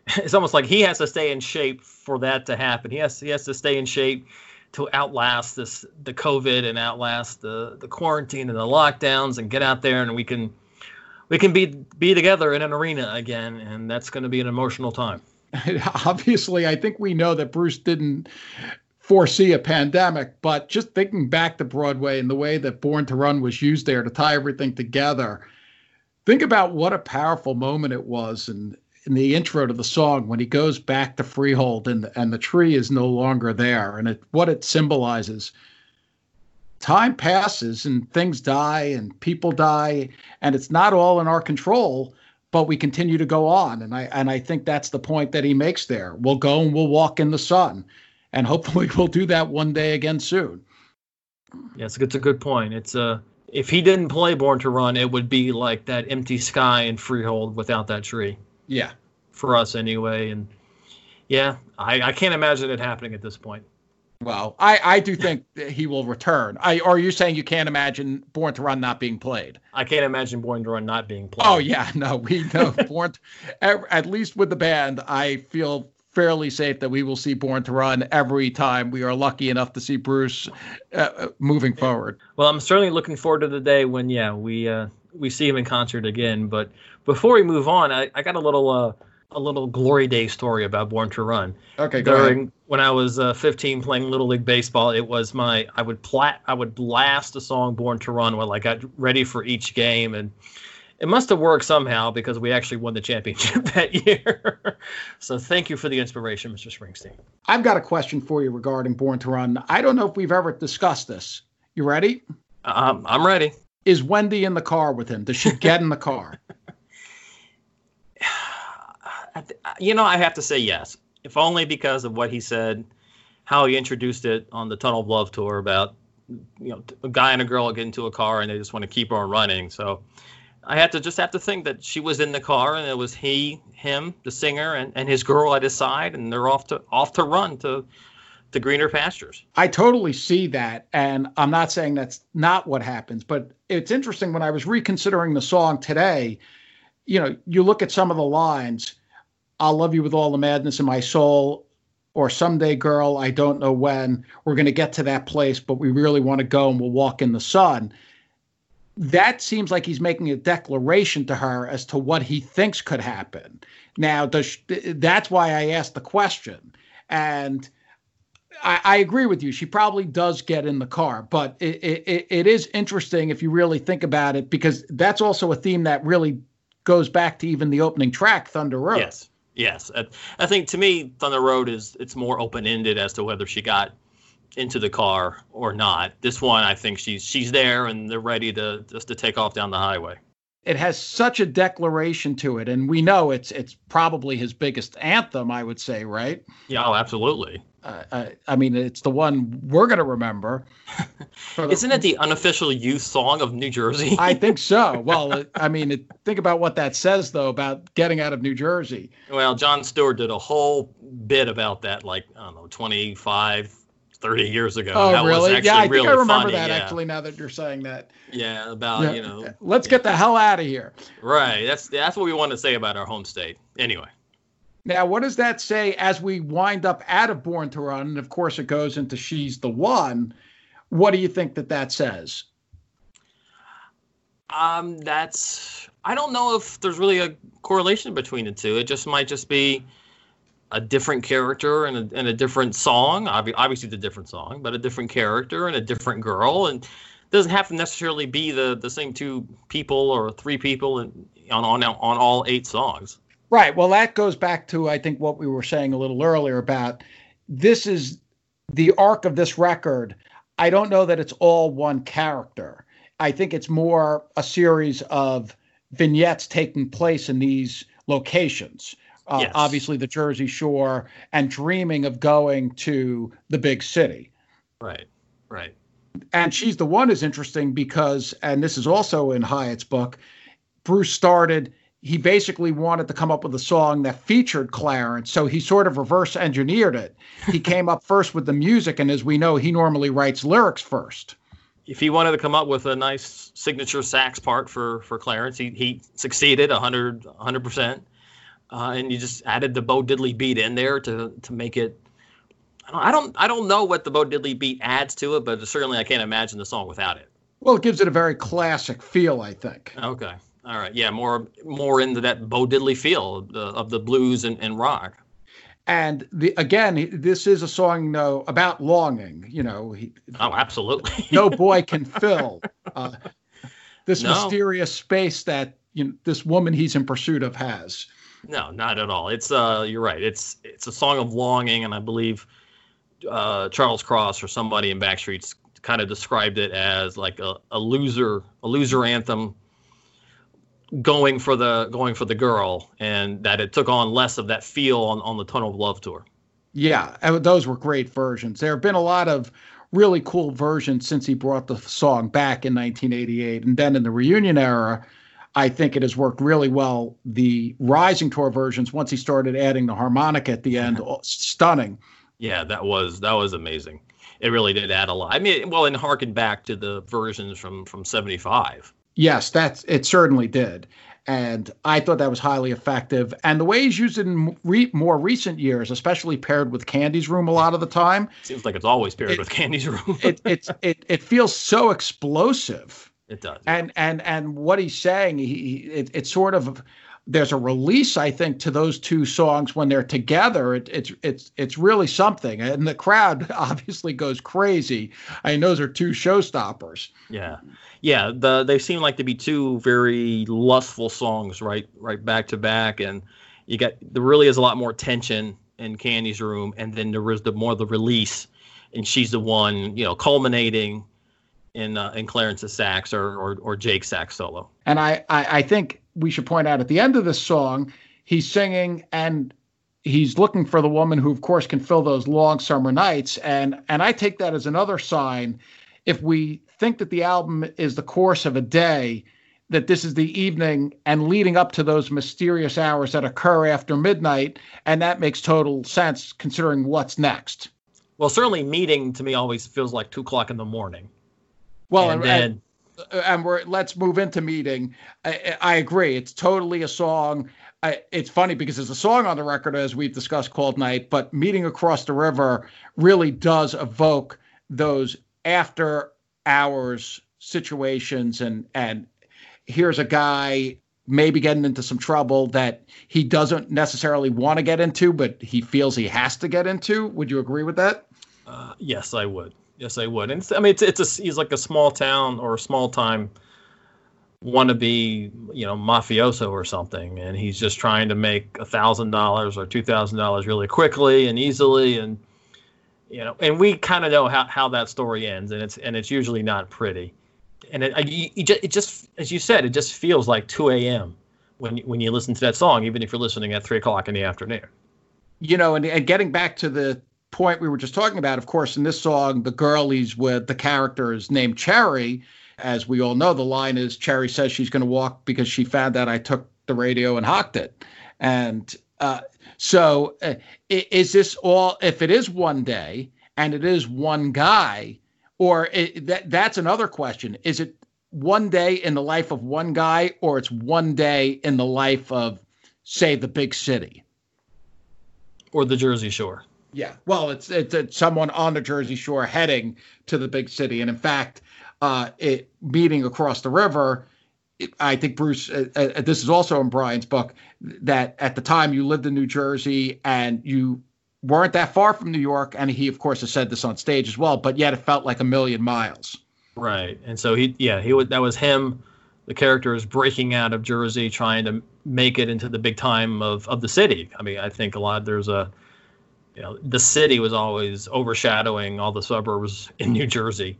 It's almost like he has to stay in shape for that to happen. He has he has to stay in shape to outlast this the COVID and outlast the the quarantine and the lockdowns and get out there and we can we can be be together in an arena again and that's going to be an emotional time. Obviously, I think we know that Bruce didn't foresee a pandemic, but just thinking back to Broadway and the way that Born to Run was used there to tie everything together, think about what a powerful moment it was and in the intro to the song when he goes back to Freehold and and the tree is no longer there and it what it symbolizes. Time passes and things die and people die and it's not all in our control, but we continue to go on and I and I think that's the point that he makes there. We'll go and we'll walk in the sun and hopefully we'll do that one day again soon. Yes, it's a good point. It's a uh, if he didn't play Born to Run, it would be like that empty sky in Freehold without that tree. Yeah. For us anyway. And yeah, I, I can't imagine it happening at this point. Well, I, I do think he will return. I are you saying you can't imagine Born to Run not being played? I can't imagine Born to Run not being played. Oh yeah, no, we know Born. at, at least with the band, I feel fairly safe that we will see Born to Run every time we are lucky enough to see Bruce uh, uh moving forward. Well, I'm certainly looking forward to the day when yeah we uh, we see him in concert again. But before we move on, I, I got a little uh, a little glory day story about Born to Run. Okay, go During, ahead. when I was uh, 15 playing little league baseball, it was my I would plat I would blast the song Born to Run while I got ready for each game, and it must have worked somehow because we actually won the championship that year. so thank you for the inspiration, Mr. Springsteen. I've got a question for you regarding Born to Run. I don't know if we've ever discussed this. You ready? Um, I'm ready. Is Wendy in the car with him? Does she get in the car? you know, I have to say yes, if only because of what he said, how he introduced it on the Tunnel of Love tour about you know a guy and a girl get into a car and they just want to keep on running. So I had to just have to think that she was in the car and it was he, him, the singer, and, and his girl at his side, and they're off to off to run to to greener pastures. I totally see that, and I'm not saying that's not what happens, but it's interesting when I was reconsidering the song today. You know, you look at some of the lines I'll love you with all the madness in my soul, or someday, girl, I don't know when. We're going to get to that place, but we really want to go and we'll walk in the sun. That seems like he's making a declaration to her as to what he thinks could happen. Now, does, that's why I asked the question. And I, I, agree with you. She probably does get in the car, but it, it, it is interesting if you really think about it, because that's also a theme that really goes back to even the opening track, Thunder Road. Yes. Yes, I think to me, Thunder Road is it's more open ended as to whether she got into the car or not. This one, I think she's she's there and they're ready to just to take off down the highway. It has such a declaration to it, and we know it's it's probably his biggest anthem. I would say, right? Yeah, oh, absolutely. Uh, I, uh, I, mean, it's the one we're going to remember. The, Isn't it the unofficial youth song of New Jersey? I think so. Well, it, I mean, it, think about what that says, though, about getting out of New Jersey. Well, Jon Stewart did a whole bit about that, like, I don't know, 25, 30 years ago. Oh, that really? yeah, I think really I remember funny, that yeah. actually. Now that you're saying that. Yeah, about yeah. you know. Let's get the hell out of here. Right. That's that's what we want to say about our home state. Anyway. Now, what does that say as we wind up out of Born to Run? And of course, it goes into She's the One. What do you think that that says? Um, that's I don't know if there's really a correlation between the two. It just might just be a different character and a, and a different song. Obviously, the different song, but a different character and a different girl, and doesn't have to necessarily be the the same two people or three people on on on all eight songs. Right. Well, that goes back to I think what we were saying a little earlier about this is the arc of this record, I don't know that it's all one character. I think it's more a series of vignettes taking place in these locations. Uh, yes. Obviously, the Jersey Shore, and dreaming of going to the big city. Right, right. And she's the one is interesting because, and this is also in Hiatt's book, Bruce started he basically wanted to come up with a song that featured Clarence. So he sort of reverse engineered it. He came up first with the music, and as we know, he normally writes lyrics first. If he wanted to come up with a nice signature sax part for for Clarence, he he succeeded 100 percent, uh, and you just added the Bo Diddley beat in there to to make it. I don't I don't know what the Bo Diddley beat adds to it, but certainly I can't imagine the song without it. Well, it gives it a very classic feel, I think. Okay. All right, yeah, more more into that Bo Diddley feel of the, of the blues and, and rock. And the again, this is a song, you know, about longing. You know, he, oh, absolutely. no boy can fill uh, this no. mysterious space that you know this woman he's in pursuit of has. No, not at all. It's uh, you're right. It's it's a song of longing, and I believe uh, Charles Cross or somebody in Backstreets kind of described it as like a, a loser a loser anthem going for the going for the girl, and that it took on less of that feel on on the Tunnel of Love tour. Yeah, those were great versions. There have been a lot of really cool versions since he brought the song back in 1988, and then in the reunion era. I think it has worked really well. The Rising Tour versions, once he started adding the harmonic at the end, oh, stunning. Yeah, that was that was amazing. It really did add a lot. I mean, well, and harken back to the versions from from '75. Yes, that's it. Certainly did, and I thought that was highly effective. And the way he's used it in re- more recent years, especially paired with Candy's Room, a lot of the time. Seems like it's always paired it, with Candy's Room. it, it's it it feels so explosive. It does. And and and what he's saying, he it, it's sort of there's a release I think to those two songs when they're together. It, it's it's it's really something, and the crowd obviously goes crazy. I mean, those are two showstoppers. Yeah, yeah. The they seem like to be two very lustful songs, right, right back to back, and you got there really is a lot more tension in Candy's room, and then there is the more the release, and she's the one you know culminating in uh, in Clarence's sax or, or or Jake's sax solo. And I, I I think we should point out at the end of this song, he's singing and he's looking for the woman who, of course, can fill those long summer nights. And and I take that as another sign. If we think that the album is the course of a day, that this is the evening and leading up to those mysterious hours that occur after midnight, and that makes total sense considering what's next. Well, certainly, meeting to me always feels like two o'clock in the morning. Well, and, and then and we're let's move into meeting. I, I agree. It's totally a song. I, it's funny because there's a song on the record as we've discussed called Night, but meeting across the river really does evoke those after hours situations and and here's a guy maybe getting into some trouble that he doesn't necessarily want to get into, but he feels he has to get into. Would you agree with that? Uh, yes, I would. Yes, I would. And I mean, it's it's a he's like a small town or a small time wannabe, you know, mafioso or something, and he's just trying to make a thousand dollars or two thousand dollars really quickly and easily, and you know, and we kind of know how, how that story ends, and it's and it's usually not pretty, and it, it, it just as you said, it just feels like two a.m. when when you listen to that song, even if you're listening at three o'clock in the afternoon. You know, and, and getting back to the point we were just talking about, of course, in this song, the girl he's with, the character is named Cherry. As we all know, the line is Cherry says she's going to walk because she found out I took the radio and hocked it. And uh, so, uh, is this all, if it is one day and it is one guy, or it, that, that's another question. Is it one day in the life of one guy, or it's one day in the life of, say, the big city? Or the Jersey Shore? Yeah, well, it's, it's, it's someone on the Jersey Shore heading to the big city, and in fact, uh, it meeting across the river. I think Bruce. Uh, uh, this is also in Brian's book that at the time you lived in New Jersey and you weren't that far from New York, and he, of course, has said this on stage as well. But yet, it felt like a million miles. Right, and so he, yeah, he would. That was him. The character is breaking out of Jersey, trying to make it into the big time of of the city. I mean, I think a lot. There's a you know, the city was always overshadowing all the suburbs in New Jersey.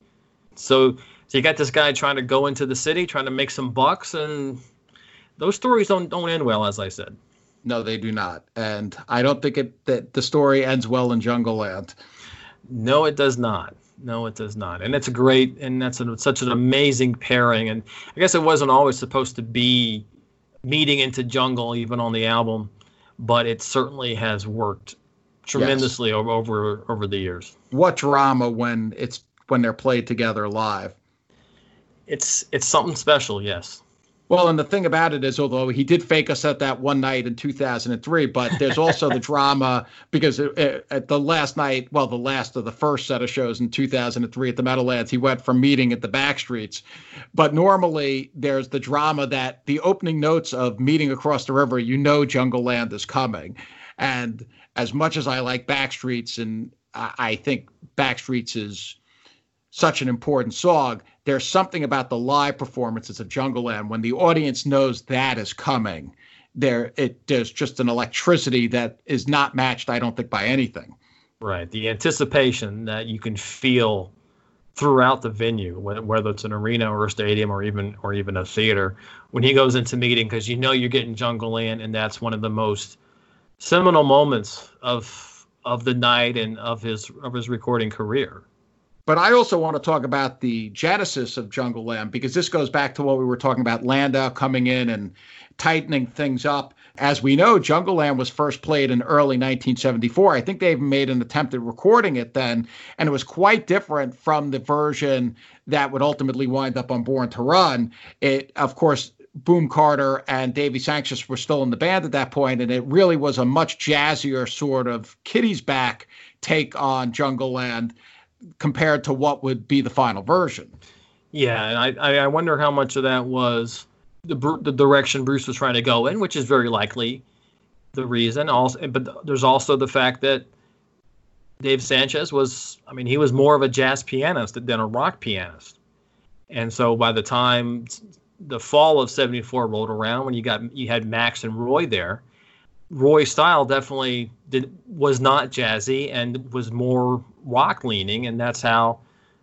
So, so you got this guy trying to go into the city, trying to make some bucks, and those stories don't don't end well, as I said. No, they do not, and I don't think it that the story ends well in Jungleland. No, it does not. No, it does not. And it's a great, and that's a, such an amazing pairing. And I guess it wasn't always supposed to be meeting into jungle, even on the album, but it certainly has worked tremendously yes. over, over the years. What drama when it's when they're played together live? It's it's something special, yes. Well, and the thing about it is, although he did fake us at that one night in 2003, but there's also the drama because uh, uh, at the last night, well, the last of the first set of shows in 2003 at the Meadowlands, he went from meeting at the Backstreets. But normally there's the drama that the opening notes of meeting across the river, you know, Jungleland is coming. And as much as I like Backstreets and I think Backstreets is such an important song. There's something about the live performances of Jungleland when the audience knows that is coming. There, it there's just an electricity that is not matched, I don't think, by anything. Right, the anticipation that you can feel throughout the venue, whether it's an arena or a stadium or even or even a theater, when he goes into meeting, because you know you're getting Jungleland, and that's one of the most seminal moments of of the night and of his of his recording career. But I also want to talk about the genesis of Jungleland because this goes back to what we were talking about Landau coming in and tightening things up. As we know, Jungleland was first played in early 1974. I think they even made an attempt at recording it then, and it was quite different from the version that would ultimately wind up on Born to Run. It, of course, Boom Carter and Davy Sancious were still in the band at that point, and it really was a much jazzier sort of Kitty's back take on Jungleland compared to what would be the final version. Yeah, and I, I wonder how much of that was the the direction Bruce was trying to go in, which is very likely the reason. Also, but there's also the fact that Dave Sancious was, I mean, he was more of a jazz pianist than a rock pianist, and so by the time the fall of '74 rolled around, when you got you had Max and Roy there, Roy's style definitely did was not jazzy and was more rock leaning, and that's how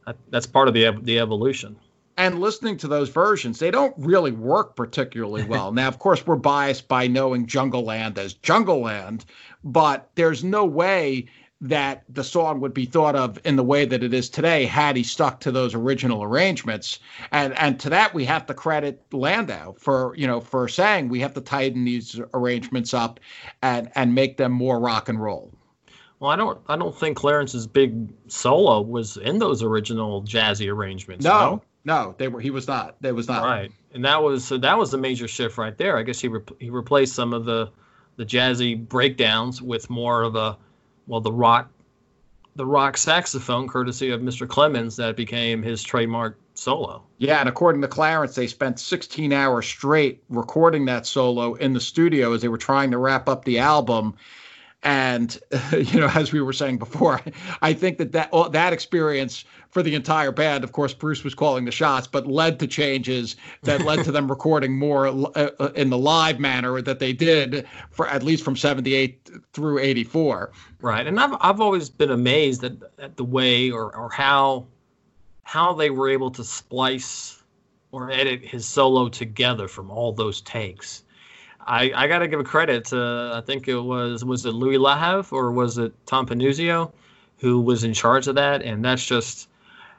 uh, that's part of the the evolution. And listening to those versions, they don't really work particularly well. now, of course, we're biased by knowing Jungleland as Jungleland, but there's no way that the song would be thought of in the way that it is today had he stuck to those original arrangements. And and to that we have to credit Landau for you know for saying we have to tighten these arrangements up and and make them more rock and roll. Well I don't I don't think Clarence's big solo was in those original jazzy arrangements no no, no they were he was not they was not. Right. And that was so that was a major shift right there. I guess he re- he replaced some of the the jazzy breakdowns with more of a well, the rock, the rock saxophone, courtesy of Mr. Clemons, that became his trademark solo. Yeah, and according to Clarence, they spent 16 hours straight recording that solo in the studio as they were trying to wrap up the album. And you know, as we were saying before, I think that that that experience for the entire band, of course, Bruce was calling the shots, but led to changes that led to them recording more uh, uh, in the live manner that they did for at least from '78 through '84. Right, and I've I've always been amazed at, at the way or or how how they were able to splice or edit his solo together from all those takes. I, I got to give a credit to I think it was was it Louis Lahav or was it Tom Panunzio who was in charge of that, and that's just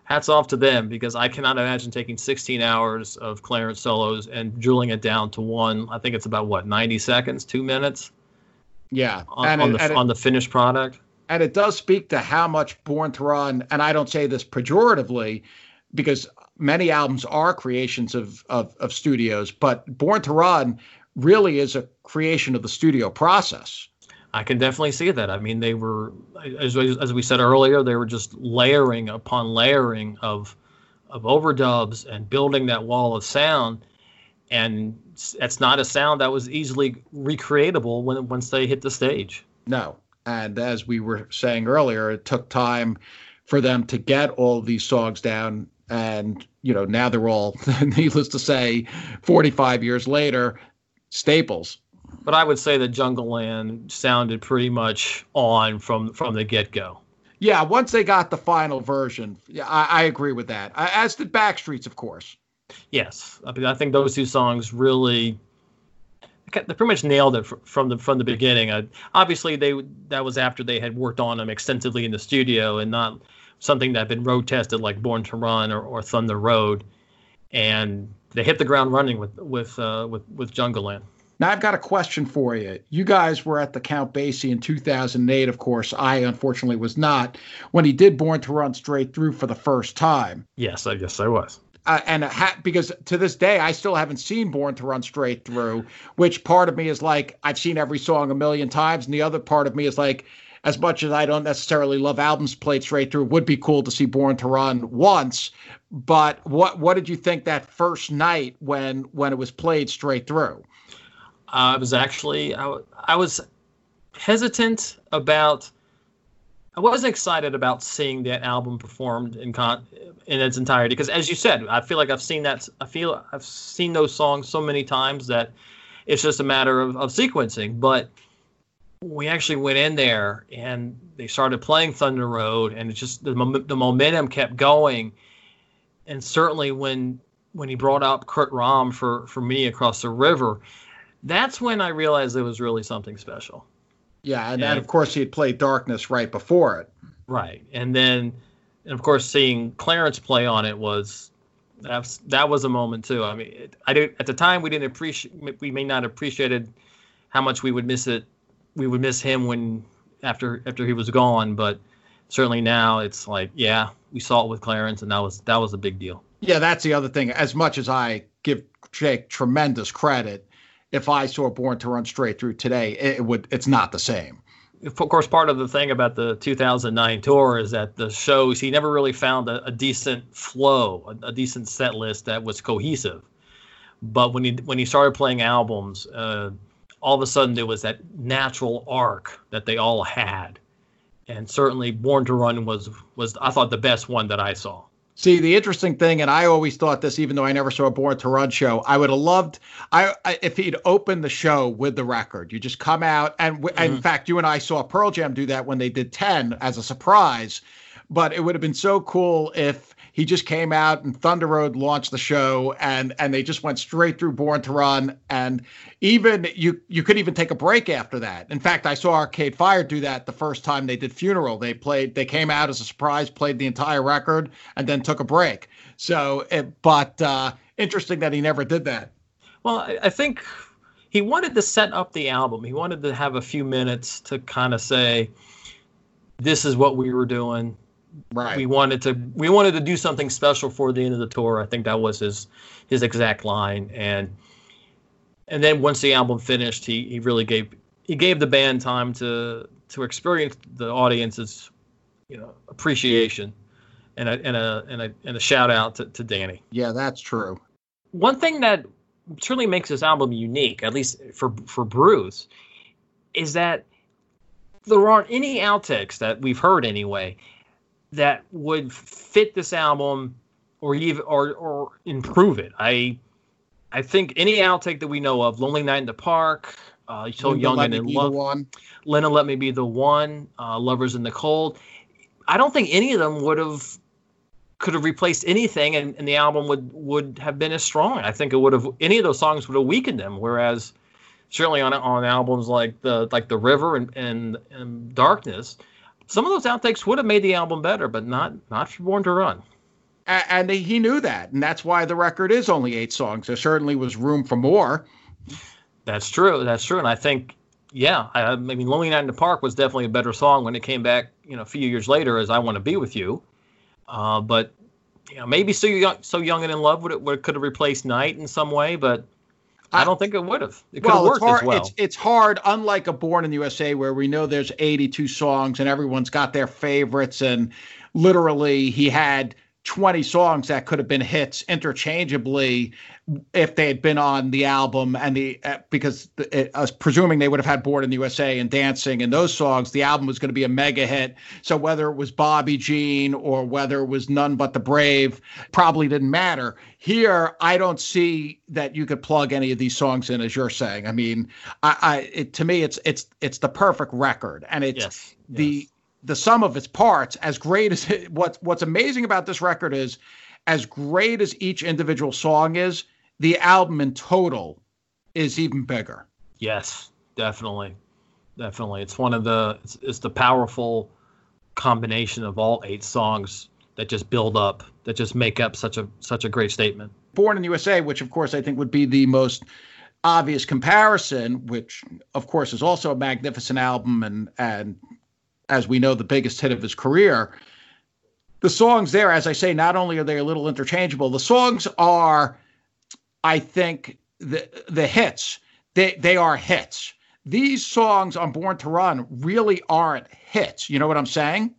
hats off to them because I cannot imagine taking 16 hours of Clarence solos and drilling it down to one. I think it's about what 90 seconds, two minutes. Yeah, on, on it, the on the finished product. And it does speak to how much Born to Run, and I don't say this pejoratively, because many albums are creations of, of, of studios, but Born to Run really is a creation of the studio process. I can definitely see that. I mean, they were, as, as we said earlier, they were just layering upon layering of of overdubs and building that wall of sound. And that's not a sound that was easily recreatable when once they hit the stage. No, and as we were saying earlier, it took time for them to get all these songs down. And you know, now they're all, needless to say, 45 years later, staples. But I would say that Jungleland sounded pretty much on from from the get go. Yeah, once they got the final version, yeah, I, I agree with that. As did Backstreets, of course. Yes, I mean, I think those two songs really they pretty much nailed it from the from the beginning. Uh, obviously, they that was after they had worked on them extensively in the studio and not something that had been road tested like Born to Run or, or Thunder Road, and they hit the ground running with with uh, with with Jungleland. Now I've got a question for you. You guys were at the Count Basie in 2008, of course. I unfortunately was not when he did Born to Run straight through for the first time. Yes, I guess I was. Uh, and ha- because to this day I still haven't seen Born to Run straight through, which part of me is like I've seen every song a million times, and the other part of me is like as much as I don't necessarily love albums played straight through, it would be cool to see Born to Run once. But what what did you think that first night when when it was played straight through? Uh, I was actually I, I was hesitant about. I wasn't excited about seeing that album performed in con in its entirety because, as you said, I feel like I've seen that. I feel I've seen those songs so many times that it's just a matter of, of sequencing. But we actually went in there and they started playing Thunder Road, and it just the the momentum kept going. And certainly when when he brought up Curt Ramm for for me across the river, that's when I realized it was really something special. Yeah, and, and of course he had played Darkness right before it. Right, and then and of course seeing Clarence play on it was that's that was a moment too. I mean, it, I did at the time we didn't appreciate we may not appreciated how much we would miss it we would miss him when after after he was gone, but certainly now it's like, yeah, we saw it with Clarence, and that was that was a big deal. Yeah, that's the other thing. As much as I give Jake tremendous credit, if I saw Born to Run straight through today, it would it's not the same. Of course, part of the thing about the 2009 tour is that the shows he never really found a, a decent flow, a, a, decent set list that was cohesive. But when he when he started playing albums, uh, all of a sudden there was that natural arc that they all had. And certainly Born to Run was was I thought the best one that I saw. See, the interesting thing, and I always thought this, even though I never saw a Born to Run show, I would have loved I, I if he'd opened the show with the record. You just come out, and w- mm-hmm. in fact, you and I saw Pearl Jam do that when they did Ten as a surprise. But it would have been so cool if he just came out and Thunder Road launched the show and and they just went straight through Born to Run and even you you could even take a break after that. In fact, I saw Arcade Fire do that the first time they did Funeral. They played they came out as a surprise, played the entire record and then took a break. So, it, but uh, interesting that he never did that. Well, I think he wanted to set up the album. He wanted to have a few minutes to kind of say, "This is what we were doing. Right. We wanted to we wanted to do something special for the end of the tour. I think that was his his exact line. And and then once the album finished, he he really gave he gave the band time to to experience the audience's you know appreciation and a and a and a, and a shout out to, to Danny. Yeah, that's true. One thing that certainly makes this album unique, at least for for Bruce, is that there aren't any outtakes that we've heard anyway that would fit this album or even or or improve it. I I think any outtake that we know of, "Lonely Night in the Park," uh, "So Young and in Love," one. "Linda Let Me Be the One," uh, "Lovers in the Cold." I don't think any of them would have could have replaced anything, and, and the album would would have been as strong. I think it would have any of those songs would have weakened them. Whereas certainly on on albums like the like the River and and, and Darkness, some of those outtakes would have made the album better, but not not for Born to Run. And he knew that, and that's why the record is only eight songs. There certainly was room for more. That's true. That's true, and I think, yeah, I, I mean, "Lonely Night in the Park" was definitely a better song when it came back, you know, a few years later as "I Want to Be with You." Uh, but you know, maybe "So Young, So Young and in Love" would, would could have replaced "Night" in some way, but I don't think it would have. It could well, have worked hard, as well. It's, it's hard, unlike a Born in the USA, where we know there's 82 songs and everyone's got their favorites. And literally, he had 20 songs that could have been hits interchangeably if they had been on the album and the uh, because it, I was presuming they would have had Born in the USA and Dancing and those songs the album was going to be a mega hit. So whether it was Bobby Jean or whether it was None But the Brave probably didn't matter. Here I don't see that you could plug any of these songs in as you're saying. I mean I, I it, to me it's it's it's the perfect record. And it's yes. the yes the sum of its parts, as great as it, what's what's amazing about this record is, as great as each individual song is, the album in total is even bigger. Yes, definitely, definitely. It's one of the it's, it's the powerful combination of all eight songs that just build up, that just make up such a such a great statement. Born in the USA, which of course I think would be the most obvious comparison, which of course is also a magnificent album and and as we know, the biggest hit of his career. The songs there, as I say, not only are they a little interchangeable, the songs are, I think, the the hits. They they are hits. These songs on Born to Run really aren't hits. You know what I'm saying?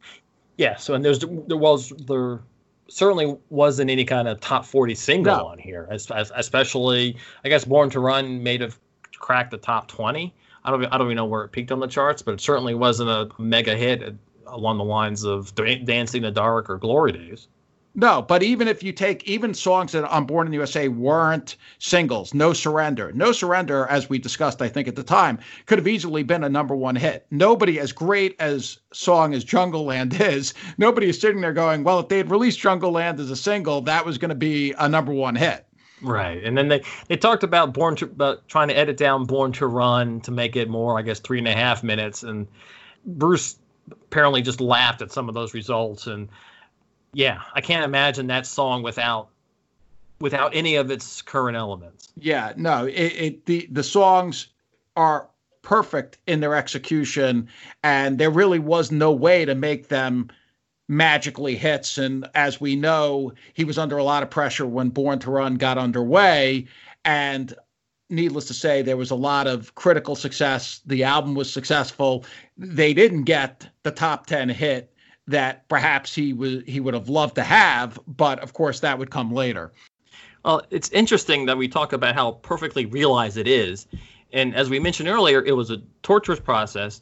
Yeah. So and there's there was there certainly wasn't any kind of top 40 single no. on here, as, as, especially I guess Born to Run may have cracked the top 20. I don't I don't even know where it peaked on the charts, but it certainly wasn't a mega hit along the lines of Dancing in the Dark or Glory Days. No, but even if you take even songs that on Born in the USA weren't singles, No Surrender. No Surrender, as we discussed, I think at the time, could have easily been a number one hit. Nobody, as great as song as Jungleland is, nobody is sitting there going, well, if they had released Jungleland as a single, that was going to be a number one hit. Right, and then they they talked about Born to about trying to edit down Born to Run to make it more, I guess, three and a half minutes, and Bruce apparently just laughed at some of those results, and yeah, I can't imagine that song without without any of its current elements. Yeah, no, it, it the the songs are perfect in their execution, and there really was no way to make them magically hits. And as we know, he was under a lot of pressure when Born to Run got underway. And needless to say, there was a lot of critical success. The album was successful. They didn't get the top 10 hit that perhaps he was he would have loved to have, but of course that would come later. Well, it's interesting that we talk about how perfectly realized it is. And as we mentioned earlier, it was a torturous process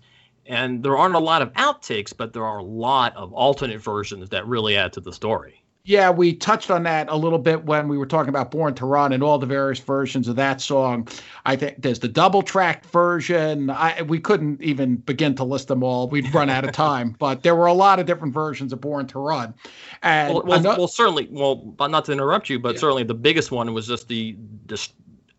and there aren't a lot of outtakes, but there are a lot of alternate versions that really add to the story. Yeah, we touched on that a little bit when we were talking about Born to Run and all the various versions of that song. I think there's the double tracked version. I, we couldn't even begin to list them all. We'd run out of time, but there were a lot of different versions of Born to Run. And well, well, well certainly, well, not to interrupt you, but yeah. certainly the biggest one was just the, the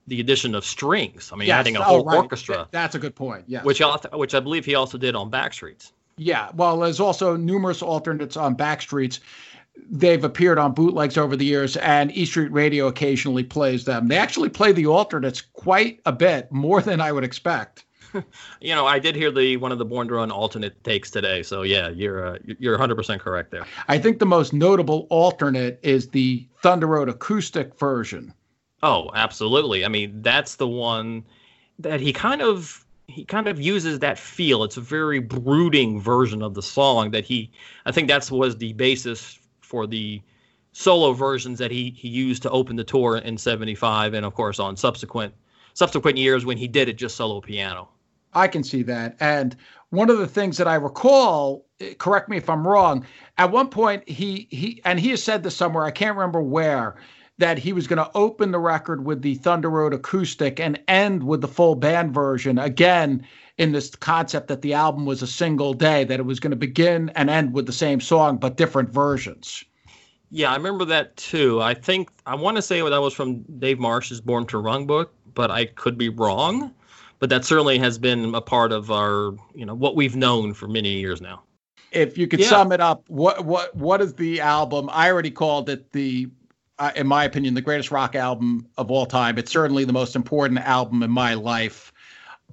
the addition of strings. I mean, yes. adding a whole oh, right. orchestra. That's a good point. Yeah. Which which I believe he also did on Backstreets. Yeah. Well, there's also numerous alternates on Backstreets. They've appeared on bootlegs over the years, and E Street Radio occasionally plays them. They actually play the alternates quite a bit, more than I would expect. you know, I did hear the one of the Born to Run alternate takes today. So yeah, you're uh, you're 100% correct there. I think the most notable alternate is the Thunder Road acoustic version. Oh, absolutely. I mean, that's the one that he kind of he kind of uses that feel. It's a very brooding version of the song that he I think that's was the basis for the solo versions that he he used to open the tour in 75 and of course on subsequent subsequent years when he did it just solo piano. I can see that. And one of the things that I recall, eh, correct me if I'm wrong, at one point he he and he has said this somewhere, I can't remember where that he was going to open the record with the Thunder Road acoustic and end with the full band version again in this concept that the album was a single day that it was going to begin and end with the same song but different versions. Yeah, I remember that too. I think I want to say that was from Dave Marsh's Born to Run book, but I could be wrong. But that certainly has been a part of our, you know, what we've known for many years now. If you could yeah. sum it up, what what what is the album? I already called it the uh, in my opinion, the greatest rock album of all time. It's certainly the most important album in my life.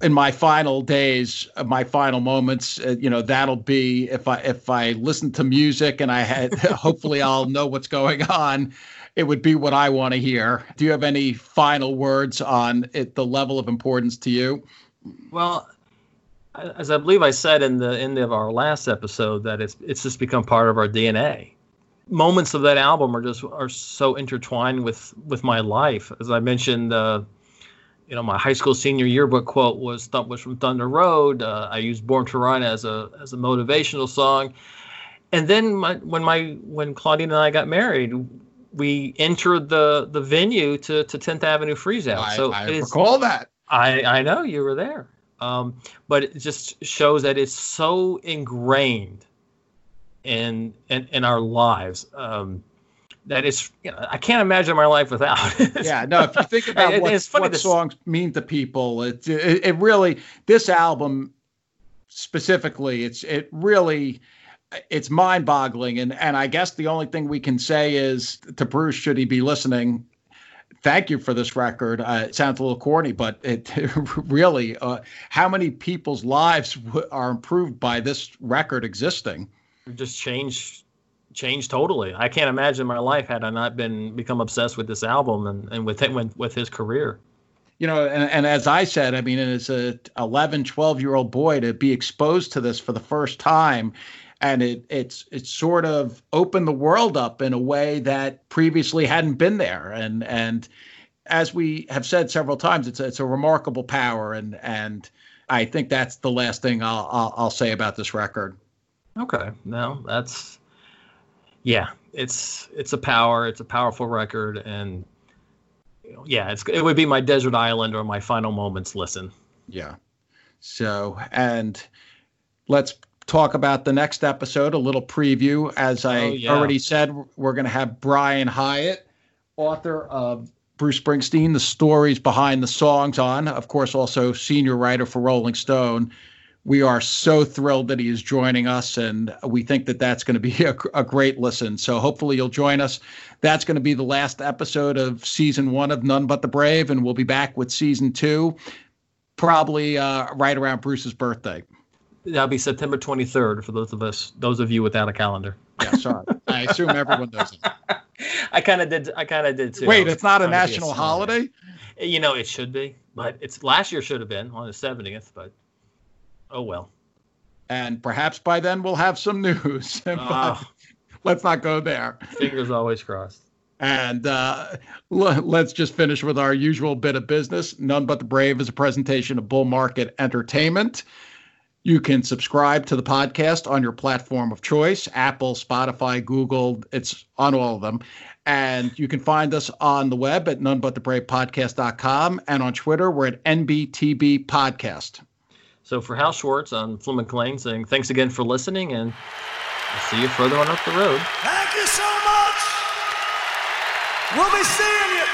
In my final days, my final moments, uh, you know, that'll be if I if I listen to music and I had hopefully I'll know what's going on. It would be what I want to hear. Do you have any final words on it, the level of importance to you? Well, as I believe I said in the end of our last episode, that it's it's just become part of our DNA moments of that album are just are so intertwined with with my life. As I mentioned, uh, you know, my high school senior yearbook quote was "Thump was from Thunder Road. Uh, I used Born to Run as a as a motivational song, and then my, when my when Claudine and I got married, we entered the the venue to to 10th Avenue Freeze Out. so I recall that. I I know you were there, um, but it just shows that it's so ingrained in in, in our lives. Um, that is, you know, I can't imagine my life without. it. yeah, no. If you think about what, what songs mean to people, it, it it really this album specifically, it's it really it's mind-boggling and and I guess the only thing we can say is to Bruce should he be listening thank you for this record uh, it sounds a little corny but it really uh, how many people's lives w- are improved by this record existing just changed changed totally. I can't imagine my life had I not been become obsessed with this album and, and with him with his career. You know and, and as i said i mean as a 11 12 year old boy to be exposed to this for the first time. And it it's it's sort of opened the world up in a way that previously hadn't been there. And and as we have said several times it's a, it's a remarkable power. And and I think that's the last thing I'll, I'll, I'll say about this record. Okay, no, that's yeah, it's it's a power, it's a powerful record, and you know, yeah, it's it would be my desert island or my final moments listen. Yeah. So and let's talk about the next episode, a little preview. As I oh, yeah. already said, we're going to have Brian Hiatt, author of Bruce Springsteen, the stories behind the songs on, of course, also senior writer for Rolling Stone. We are so thrilled that he is joining us, and we think that that's going to be a, a great listen. So hopefully you'll join us. That's going to be the last episode of season one of None But the Brave, and we'll be back with season two, probably uh, right around Bruce's birthday. That'll be September 23rd for those of us, those of you without a calendar. Yeah, sorry. I assume everyone knows it. I kind of did. I kind of did too. Wait, it's not a national holiday. You know, it should be, but it's last year should have been on the 70th, but oh well. And perhaps by then we'll have some news. Oh. let's not go there. Fingers always crossed. And uh, l- let's just finish with our usual bit of business. None but the Brave is a presentation of Bull Market Entertainment. You can subscribe to the podcast on your platform of choice Apple, Spotify, Google. It's on all of them. And you can find us on the web at nonebutthebravepodcast.com and on Twitter, we're at NBTB Podcast. So for Hal Schwartz, I'm Flynn McLean saying thanks again for listening and I'll see you further on up the road. Thank you so much. We'll be seeing you.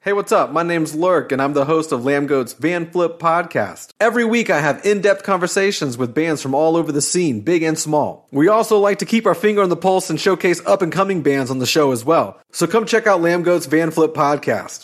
Hey, what's up? My name's Lurk, and I'm the host of Lambgoat's Van Flip podcast. Every week, I have in depth conversations with bands from all over the scene, big and small. We also like to keep our finger on the pulse and showcase up and coming bands on the show as well. So come check out Lambgoat's Van Flip podcast.